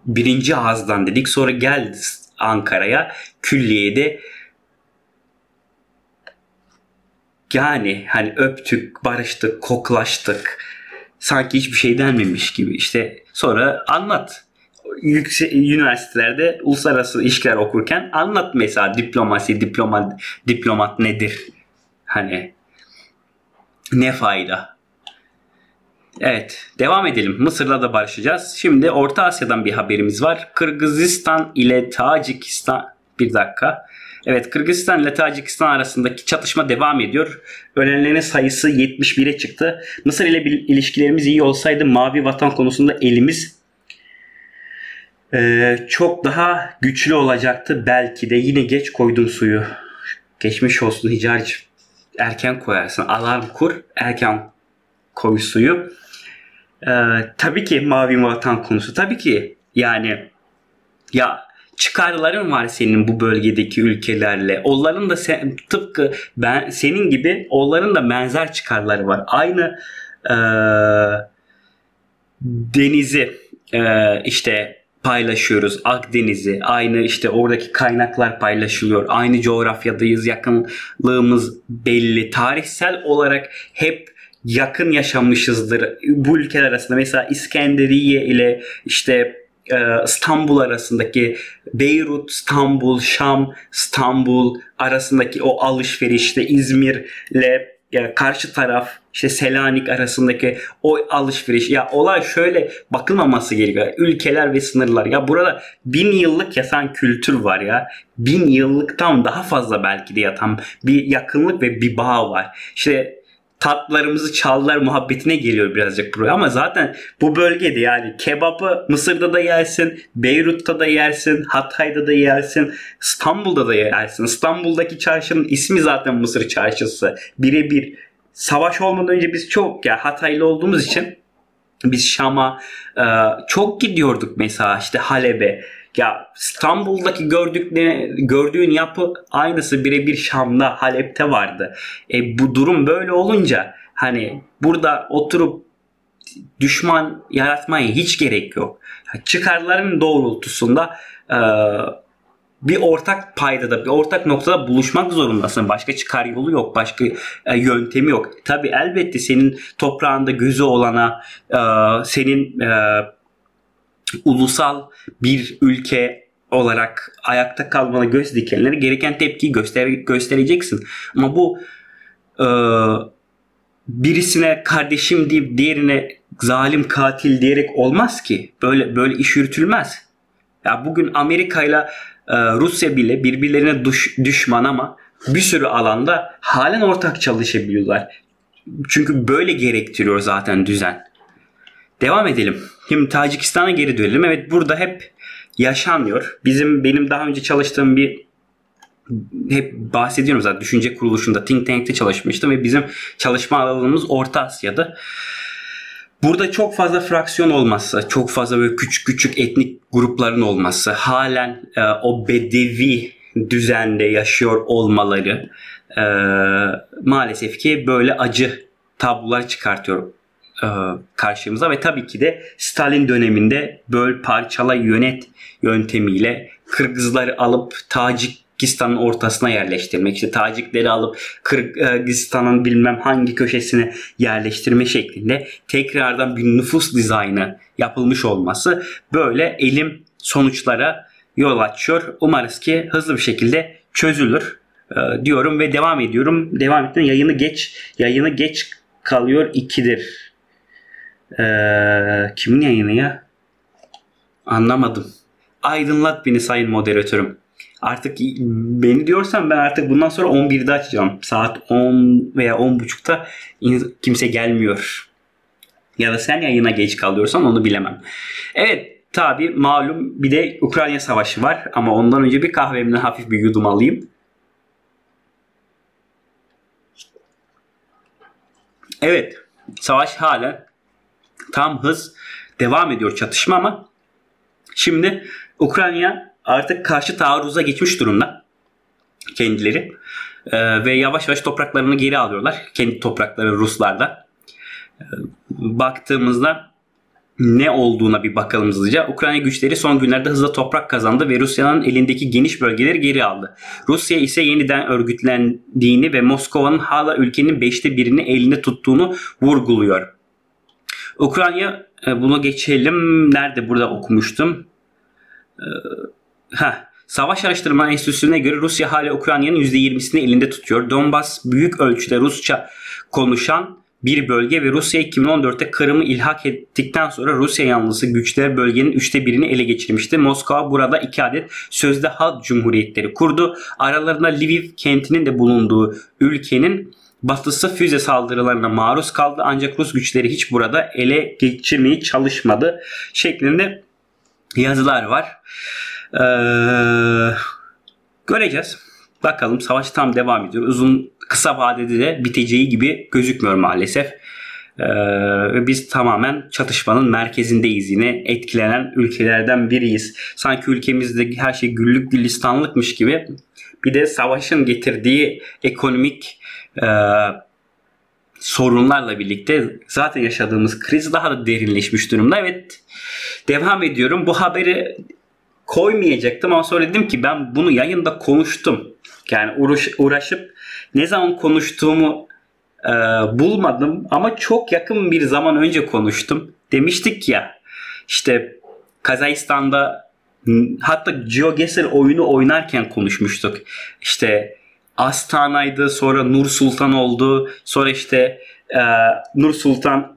Birinci ağızdan dedik. Sonra geldi Ankara'ya külliyede yani hani öptük, barıştık, koklaştık. Sanki hiçbir şey denmemiş gibi. İşte sonra anlat. Yüksek, üniversitelerde uluslararası ilişkiler okurken anlat mesela diplomasi, diplomat, diplomat nedir? Hani ne fayda? Evet devam edelim. Mısır'la da barışacağız. Şimdi Orta Asya'dan bir haberimiz var. Kırgızistan ile Tacikistan bir dakika. Evet Kırgızistan ile Tacikistan arasındaki çatışma devam ediyor. Ölenlerin sayısı 71'e çıktı. Mısır ile ilişkilerimiz iyi olsaydı mavi vatan konusunda elimiz e, çok daha güçlü olacaktı. Belki de yine geç koydun suyu. Geçmiş olsun Hicar'cığım. Erken koyarsın. Alarm kur. Erken koy suyu. Ee, tabii ki mavi vatan konusu. Tabii ki yani ya çıkarların var senin bu bölgedeki ülkelerle. Onların da sen, tıpkı ben senin gibi onların da benzer çıkarları var. Aynı e, denizi e, işte paylaşıyoruz. Akdeniz'i, aynı işte oradaki kaynaklar paylaşılıyor. Aynı coğrafyadayız. Yakınlığımız belli. Tarihsel olarak hep yakın yaşamışızdır. Bu ülkeler arasında mesela İskenderiye ile işte e, İstanbul arasındaki Beyrut, İstanbul, Şam, İstanbul arasındaki o alışverişte İzmir'le yani karşı taraf işte Selanik arasındaki o alışveriş ya olay şöyle bakılmaması gerekiyor. Ülkeler ve sınırlar ya burada bin yıllık yatan kültür var ya bin yıllıktan daha fazla belki de yatan bir yakınlık ve bir bağ var. İşte tatlarımızı çaldılar muhabbetine geliyor birazcık buraya. Ama zaten bu bölgede yani kebabı Mısır'da da yersin, Beyrut'ta da yersin, Hatay'da da yersin, İstanbul'da da yersin. İstanbul'daki çarşının ismi zaten Mısır çarşısı. Birebir savaş olmadan önce biz çok ya Hataylı olduğumuz için biz Şam'a e, çok gidiyorduk mesela işte Halep'e ya İstanbul'daki gördükleri, gördüğün yapı aynısı birebir Şam'da, Halep'te vardı. E, bu durum böyle olunca hani burada oturup düşman yaratmaya hiç gerek yok. Çıkarların doğrultusunda e, bir ortak paydada, bir ortak noktada buluşmak zorundasın. Başka çıkar yolu yok, başka e, yöntemi yok. Tabi elbette senin toprağında gözü olana, e, senin e, ulusal bir ülke olarak ayakta kalmana göz dikenlere gereken tepkiyi göster göstereceksin. Ama bu e, birisine kardeşim deyip diğerine zalim katil diyerek olmaz ki. Böyle böyle iş yürütülmez. Ya bugün Amerika ile Rusya bile birbirlerine düş, düşman ama bir sürü alanda halen ortak çalışabiliyorlar. Çünkü böyle gerektiriyor zaten düzen. Devam edelim. Şimdi Tacikistan'a geri dönelim. Evet burada hep yaşanmıyor. Bizim benim daha önce çalıştığım bir hep bahsediyorum zaten düşünce kuruluşunda think tank'te çalışmıştım ve bizim çalışma alanımız Orta Asya'da. Burada çok fazla fraksiyon olması, çok fazla böyle küçük küçük etnik grupların olması, halen e, o bedevi düzende yaşıyor olmaları, e, maalesef ki böyle acı tablolar çıkartıyor karşımıza ve tabii ki de Stalin döneminde böl parçala yönet yöntemiyle Kırgızları alıp Tacikistan'ın ortasına yerleştirmek, işte Tacikleri alıp Kırgızistan'ın bilmem hangi köşesine yerleştirme şeklinde tekrardan bir nüfus dizaynı yapılmış olması böyle elim sonuçlara yol açıyor. Umarız ki hızlı bir şekilde çözülür e, diyorum ve devam ediyorum. Devam ettim. Yayını geç yayını geç kalıyor 2'dir. Ee, kimin yayını ya? Anlamadım. Aydınlat beni sayın moderatörüm. Artık beni diyorsan ben artık bundan sonra 11'de açacağım. Saat 10 veya 10.30'da kimse gelmiyor. Ya da sen yayına geç kalıyorsan onu bilemem. Evet tabi malum bir de Ukrayna savaşı var ama ondan önce bir kahvemden hafif bir yudum alayım. Evet savaş hala tam hız devam ediyor çatışma ama şimdi Ukrayna artık karşı taarruza geçmiş durumda kendileri ee, ve yavaş yavaş topraklarını geri alıyorlar. Kendi toprakları Ruslarda. Ee, baktığımızda ne olduğuna bir bakalım hızlıca. Ukrayna güçleri son günlerde hızla toprak kazandı ve Rusya'nın elindeki geniş bölgeleri geri aldı. Rusya ise yeniden örgütlendiğini ve Moskova'nın hala ülkenin beşte birini elinde tuttuğunu vurguluyor. Ukrayna e, bunu geçelim. Nerede burada okumuştum? Ee, ha, Savaş Araştırma Enstitüsü'ne göre Rusya hala Ukrayna'nın %20'sini elinde tutuyor. Donbas büyük ölçüde Rusça konuşan bir bölge ve Rusya 2014'te Kırım'ı ilhak ettikten sonra Rusya yanlısı güçler bölgenin üçte birini ele geçirmişti. Moskova burada iki adet sözde halk cumhuriyetleri kurdu. Aralarında Lviv kentinin de bulunduğu ülkenin batısı füze saldırılarına maruz kaldı ancak Rus güçleri hiç burada ele geçirmeyi çalışmadı şeklinde yazılar var. Ee, göreceğiz. Bakalım savaş tam devam ediyor. Uzun kısa vadede de biteceği gibi gözükmüyor maalesef. Ee, biz tamamen çatışmanın merkezindeyiz yine etkilenen ülkelerden biriyiz. Sanki ülkemizde her şey güllük gülistanlıkmış gibi bir de savaşın getirdiği ekonomik e, sorunlarla birlikte zaten yaşadığımız kriz daha da derinleşmiş durumda. Evet devam ediyorum. Bu haberi koymayacaktım ama sonra dedim ki ben bunu yayında konuştum. Yani uğraş, uğraşıp ne zaman konuştuğumu e, bulmadım ama çok yakın bir zaman önce konuştum. Demiştik ya işte Kazakistan'da hatta GeoGuessr oyunu oynarken konuşmuştuk. İşte Astana'ydı sonra Nur Sultan oldu. Sonra işte e, Nur Sultan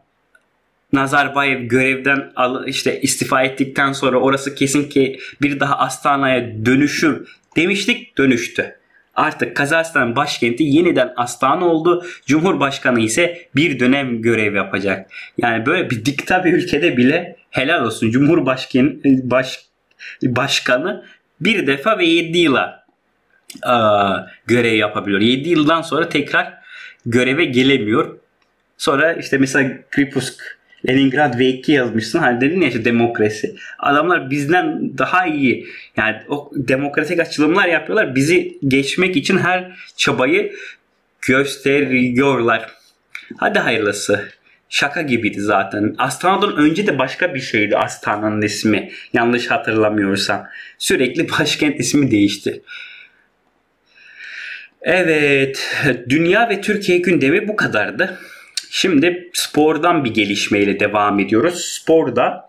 Nazarbayev görevden al, işte istifa ettikten sonra orası kesin ki bir daha Astana'ya dönüşür demiştik dönüştü. Artık Kazakistan başkenti yeniden Astana oldu. Cumhurbaşkanı ise bir dönem görev yapacak. Yani böyle bir dikta bir ülkede bile helal olsun. Cumhurbaşkanı baş, başkanı bir defa ve 7 yıla görev yapabiliyor. 7 yıldan sonra tekrar göreve gelemiyor. Sonra işte mesela Kripusk Leningrad V2 yazmışsın. Hani dedin ya işte demokrasi. Adamlar bizden daha iyi yani o demokratik açılımlar yapıyorlar. Bizi geçmek için her çabayı gösteriyorlar. Hadi hayırlısı. Şaka gibiydi zaten. Astana'dan önce de başka bir şeydi Astana'nın ismi. Yanlış hatırlamıyorsam. Sürekli başkent ismi değişti. Evet. Dünya ve Türkiye gündemi bu kadardı. Şimdi spordan bir gelişmeyle devam ediyoruz. Sporda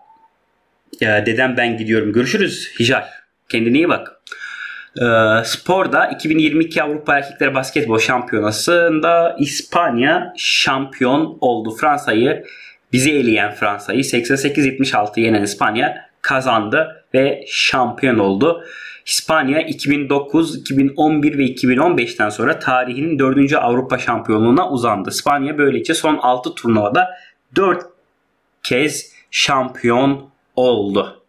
ya dedem ben gidiyorum. Görüşürüz Hicar. Kendine iyi bak. Ee, sporda 2022 Avrupa Erkekler Basketbol Şampiyonası'nda İspanya şampiyon oldu. Fransa'yı bizi eleyen Fransa'yı 88-76 yenen İspanya kazandı ve şampiyon oldu. İspanya 2009, 2011 ve 2015'ten sonra tarihinin 4. Avrupa şampiyonluğuna uzandı. İspanya böylece son 6 turnuvada 4 kez şampiyon oldu.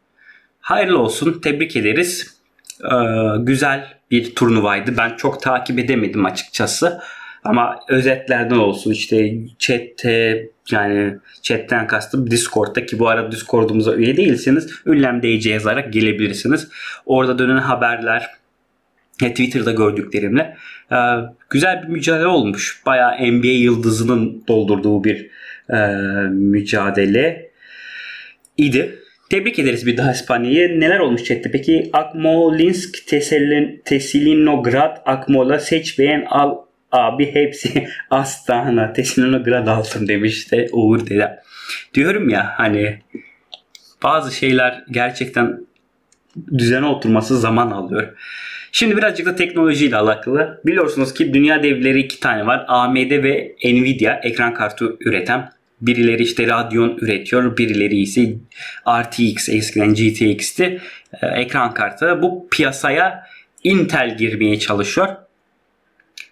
Hayırlı olsun, tebrik ederiz. Ee, güzel bir turnuvaydı. Ben çok takip edemedim açıkçası. Ama özetlerden olsun işte chatte yani chatten kastım Discord'da ki bu arada Discord'umuza üye değilseniz Ünlem DC yazarak gelebilirsiniz. Orada dönen haberler Twitter'da gördüklerimle. Ee, güzel bir mücadele olmuş. Bayağı NBA yıldızının doldurduğu bir e, mücadele idi. Tebrik ederiz bir daha İspanya'yı. Neler olmuş chatte? Peki Akmolinsk, Teselin, Teselinograd, Akmola seç beğen al abi hepsi *laughs* Astana, Teselinograd aldım demişti Uğur Dede. Diyorum ya hani bazı şeyler gerçekten düzene oturması zaman alıyor. Şimdi birazcık da teknolojiyle alakalı. Biliyorsunuz ki dünya devleri iki tane var. AMD ve Nvidia ekran kartı üreten. Birileri işte Radeon üretiyor. Birileri ise RTX eskiden GTX'ti. Ee, ekran kartı. Bu piyasaya Intel girmeye çalışıyor.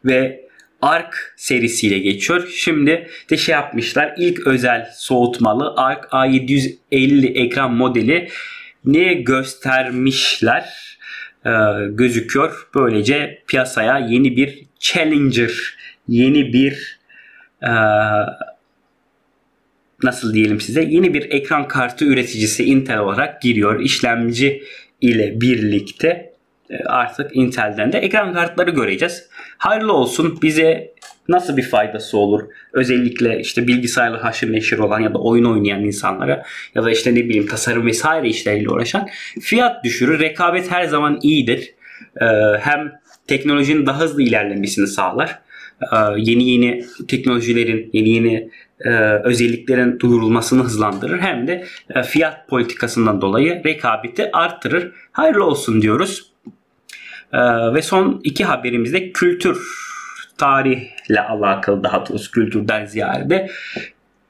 Ve Arc serisiyle geçiyor. Şimdi de şey yapmışlar. İlk özel soğutmalı Arc A750 ekran modeli ne göstermişler e, gözüküyor. Böylece piyasaya yeni bir challenger, yeni bir e, nasıl diyelim size yeni bir ekran kartı üreticisi Intel olarak giriyor. İşlemci ile birlikte artık Intel'den de ekran kartları göreceğiz. Hayırlı olsun bize nasıl bir faydası olur? Özellikle işte bilgisayarla haşır neşir olan ya da oyun oynayan insanlara ya da işte ne bileyim tasarım vesaire işleriyle uğraşan fiyat düşürür. Rekabet her zaman iyidir. Ee, hem teknolojinin daha hızlı ilerlemesini sağlar. Ee, yeni yeni teknolojilerin, yeni yeni e, özelliklerin duyurulmasını hızlandırır. Hem de e, fiyat politikasından dolayı rekabeti arttırır. Hayırlı olsun diyoruz. Ee, ve son iki haberimizde kültür tarihle alakalı daha doğrusu kültürden ziyade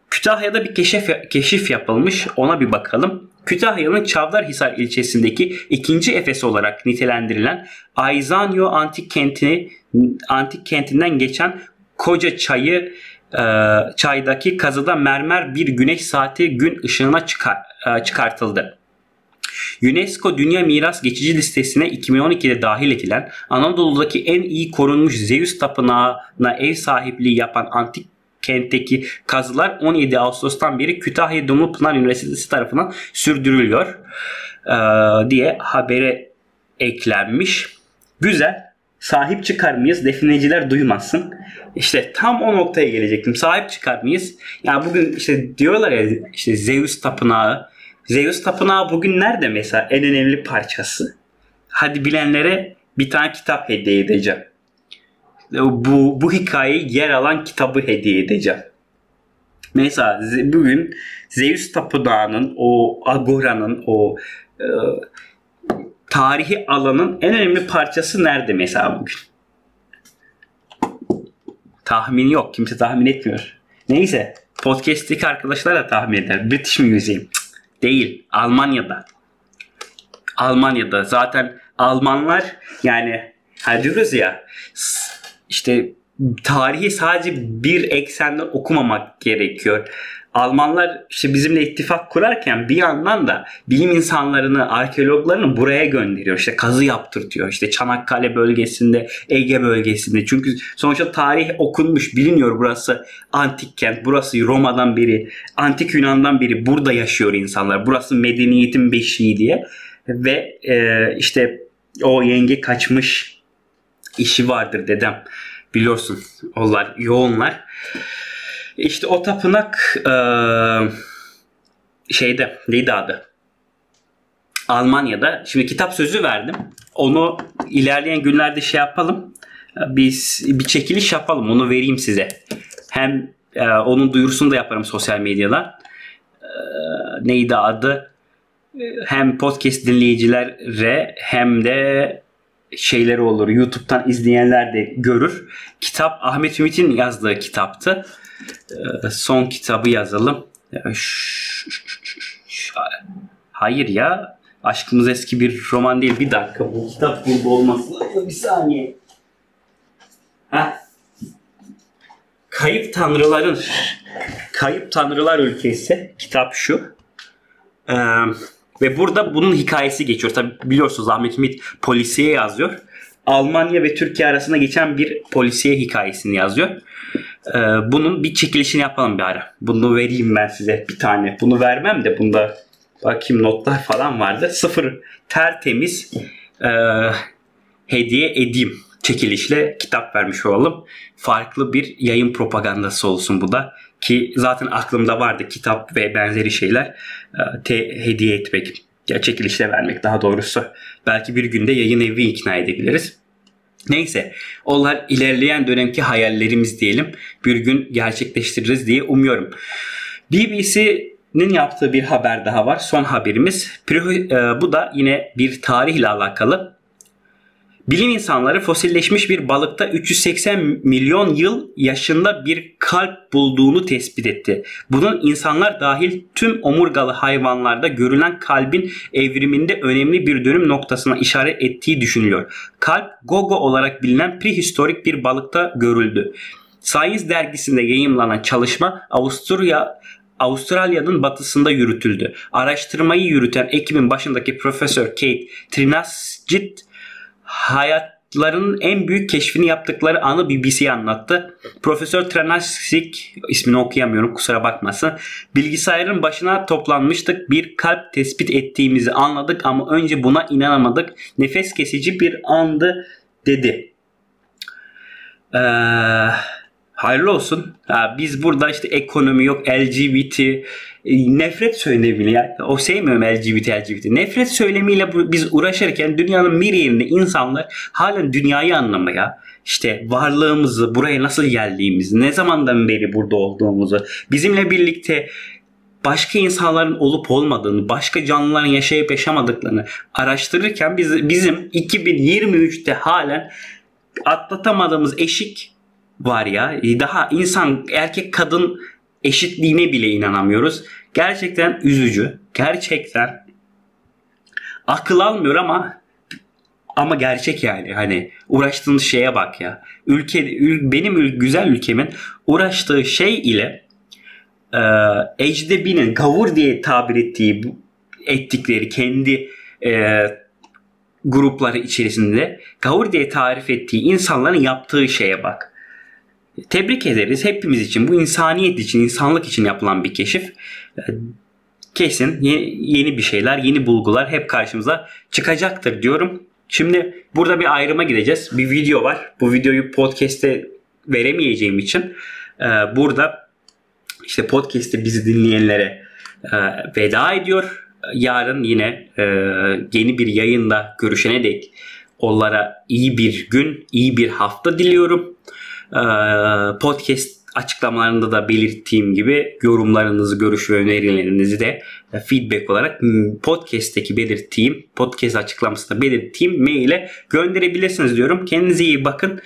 Kütahya'da bir keşif, keşif yapılmış ona bir bakalım. Kütahya'nın Çavdarhisar ilçesindeki ikinci Efes olarak nitelendirilen Aizanyo antik kentini antik kentinden geçen Koca Çayı e, çaydaki kazıda mermer bir güneş saati gün ışığına çıkar, e, çıkartıldı. UNESCO Dünya Miras Geçici Listesi'ne 2012'de dahil edilen Anadolu'daki en iyi korunmuş Zeus Tapınağı'na ev sahipliği yapan antik kentteki kazılar 17 Ağustos'tan beri Kütahya Dumlupınar Üniversitesi tarafından sürdürülüyor diye habere eklenmiş. Güzel. Sahip çıkar mıyız? Defineciler duymasın. İşte tam o noktaya gelecektim. Sahip çıkar mıyız? Ya yani bugün işte diyorlar ya işte Zeus tapınağı Zeus Tapınağı bugün nerede mesela en önemli parçası? Hadi bilenlere bir tane kitap hediye edeceğim. Bu, bu hikayeyi yer alan kitabı hediye edeceğim. Mesela bugün Zeus Tapınağı'nın o Agora'nın o e, tarihi alanın en önemli parçası nerede mesela bugün? Tahmin yok. Kimse tahmin etmiyor. Neyse. Podcast'teki arkadaşlar da tahmin eder. British Museum. Değil. Almanya'da. Almanya'da. Zaten Almanlar yani hani diyoruz ya işte tarihi sadece bir eksenden okumamak gerekiyor. Almanlar işte bizimle ittifak kurarken bir yandan da bilim insanlarını, arkeologlarını buraya gönderiyor. İşte kazı yaptırtıyor. İşte Çanakkale bölgesinde, Ege bölgesinde. Çünkü sonuçta tarih okunmuş, biliniyor burası antik kent. Burası Roma'dan biri, antik Yunan'dan biri. Burada yaşıyor insanlar. Burası medeniyetin beşiği diye. Ve e, işte o yenge kaçmış işi vardır dedem. Biliyorsun onlar yoğunlar. İşte o tapınak e, şeyde adı? Almanya'da. Şimdi kitap sözü verdim. Onu ilerleyen günlerde şey yapalım. Biz bir çekiliş yapalım. Onu vereyim size. Hem e, onun duyurusunu da yaparım sosyal medyada. E, neydi adı? Hem podcast dinleyicilere hem de şeyleri olur. YouTube'dan izleyenler de görür. Kitap Ahmet Ümit'in yazdığı kitaptı. Ee, son kitabı yazalım. Hayır ya. Aşkımız eski bir roman değil. Bir dakika. Bu kitap burada olması lazım. Bir saniye. Heh. Kayıp Tanrıların Kayıp Tanrılar Ülkesi kitap şu. Ee, ve burada bunun hikayesi geçiyor. Tabi biliyorsunuz Ahmet Ümit polisiye yazıyor. Almanya ve Türkiye arasında geçen bir polisiye hikayesini yazıyor. Ee, bunun bir çekilişini yapalım bir ara. Bunu vereyim ben size bir tane. Bunu vermem de bunda bakayım notlar falan vardı. Sıfır tertemiz e, hediye edeyim. Çekilişle kitap vermiş olalım. Farklı bir yayın propagandası olsun bu da. Ki zaten aklımda vardı kitap ve benzeri şeyler e, te, hediye etmek. Ya çekilişle vermek daha doğrusu. Belki bir günde yayın evi ikna edebiliriz. Neyse onlar ilerleyen dönemki hayallerimiz diyelim. Bir gün gerçekleştiririz diye umuyorum. BBC'nin yaptığı bir haber daha var. Son haberimiz. Bu da yine bir tarihle alakalı. Bilim insanları fosilleşmiş bir balıkta 380 milyon yıl yaşında bir kalp bulduğunu tespit etti. Bunun insanlar dahil tüm omurgalı hayvanlarda görülen kalbin evriminde önemli bir dönüm noktasına işaret ettiği düşünülüyor. Kalp gogo olarak bilinen prehistorik bir balıkta görüldü. Science dergisinde yayımlanan çalışma Avusturya Avustralya'nın batısında yürütüldü. Araştırmayı yürüten ekibin başındaki Profesör Kate Trinascit hayatlarının en büyük keşfini yaptıkları anı BBC'ye anlattı. Profesör Tranasik ismini okuyamıyorum kusura bakmasın. Bilgisayarın başına toplanmıştık. Bir kalp tespit ettiğimizi anladık ama önce buna inanamadık. Nefes kesici bir andı dedi. Eee hayırlı olsun. Ha, biz burada işte ekonomi yok, LGBT, nefret söylemiyle ya. O sevmiyorum LGBT, LGBT. Nefret söylemiyle biz uğraşırken dünyanın bir yerinde insanlar halen dünyayı anlamaya, işte varlığımızı, buraya nasıl geldiğimizi, ne zamandan beri burada olduğumuzu, bizimle birlikte başka insanların olup olmadığını, başka canlıların yaşayıp yaşamadıklarını araştırırken biz, bizim 2023'te halen atlatamadığımız eşik var ya. Daha insan erkek kadın eşitliğine bile inanamıyoruz. Gerçekten üzücü. Gerçekten akıl almıyor ama ama gerçek yani. Hani uğraştığınız şeye bak ya. Ülke benim güzel ülkemin uğraştığı şey ile e, ecdebinin gavur diye tabir ettiği ettikleri kendi e, grupları içerisinde gavur diye tarif ettiği insanların yaptığı şeye bak. Tebrik ederiz hepimiz için. Bu insaniyet için, insanlık için yapılan bir keşif. Kesin yeni bir şeyler, yeni bulgular hep karşımıza çıkacaktır diyorum. Şimdi burada bir ayrıma gideceğiz. Bir video var. Bu videoyu podcast'te veremeyeceğim için e, burada işte podcast'te bizi dinleyenlere e, veda ediyor. Yarın yine e, yeni bir yayında görüşene dek onlara iyi bir gün, iyi bir hafta diliyorum. Ee, podcast açıklamalarında da belirttiğim gibi yorumlarınızı, görüş ve önerilerinizi de e, feedback olarak podcast'teki belirttiğim, podcast açıklamasında belirttiğim maile gönderebilirsiniz diyorum. Kendinize iyi bakın.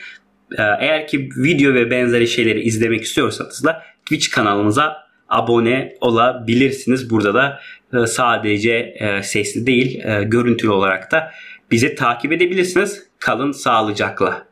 Ee, eğer ki video ve benzeri şeyleri izlemek istiyorsanız da Twitch kanalımıza abone olabilirsiniz. Burada da e, sadece e, sesli değil, görüntülü olarak da bizi takip edebilirsiniz. Kalın sağlıcakla.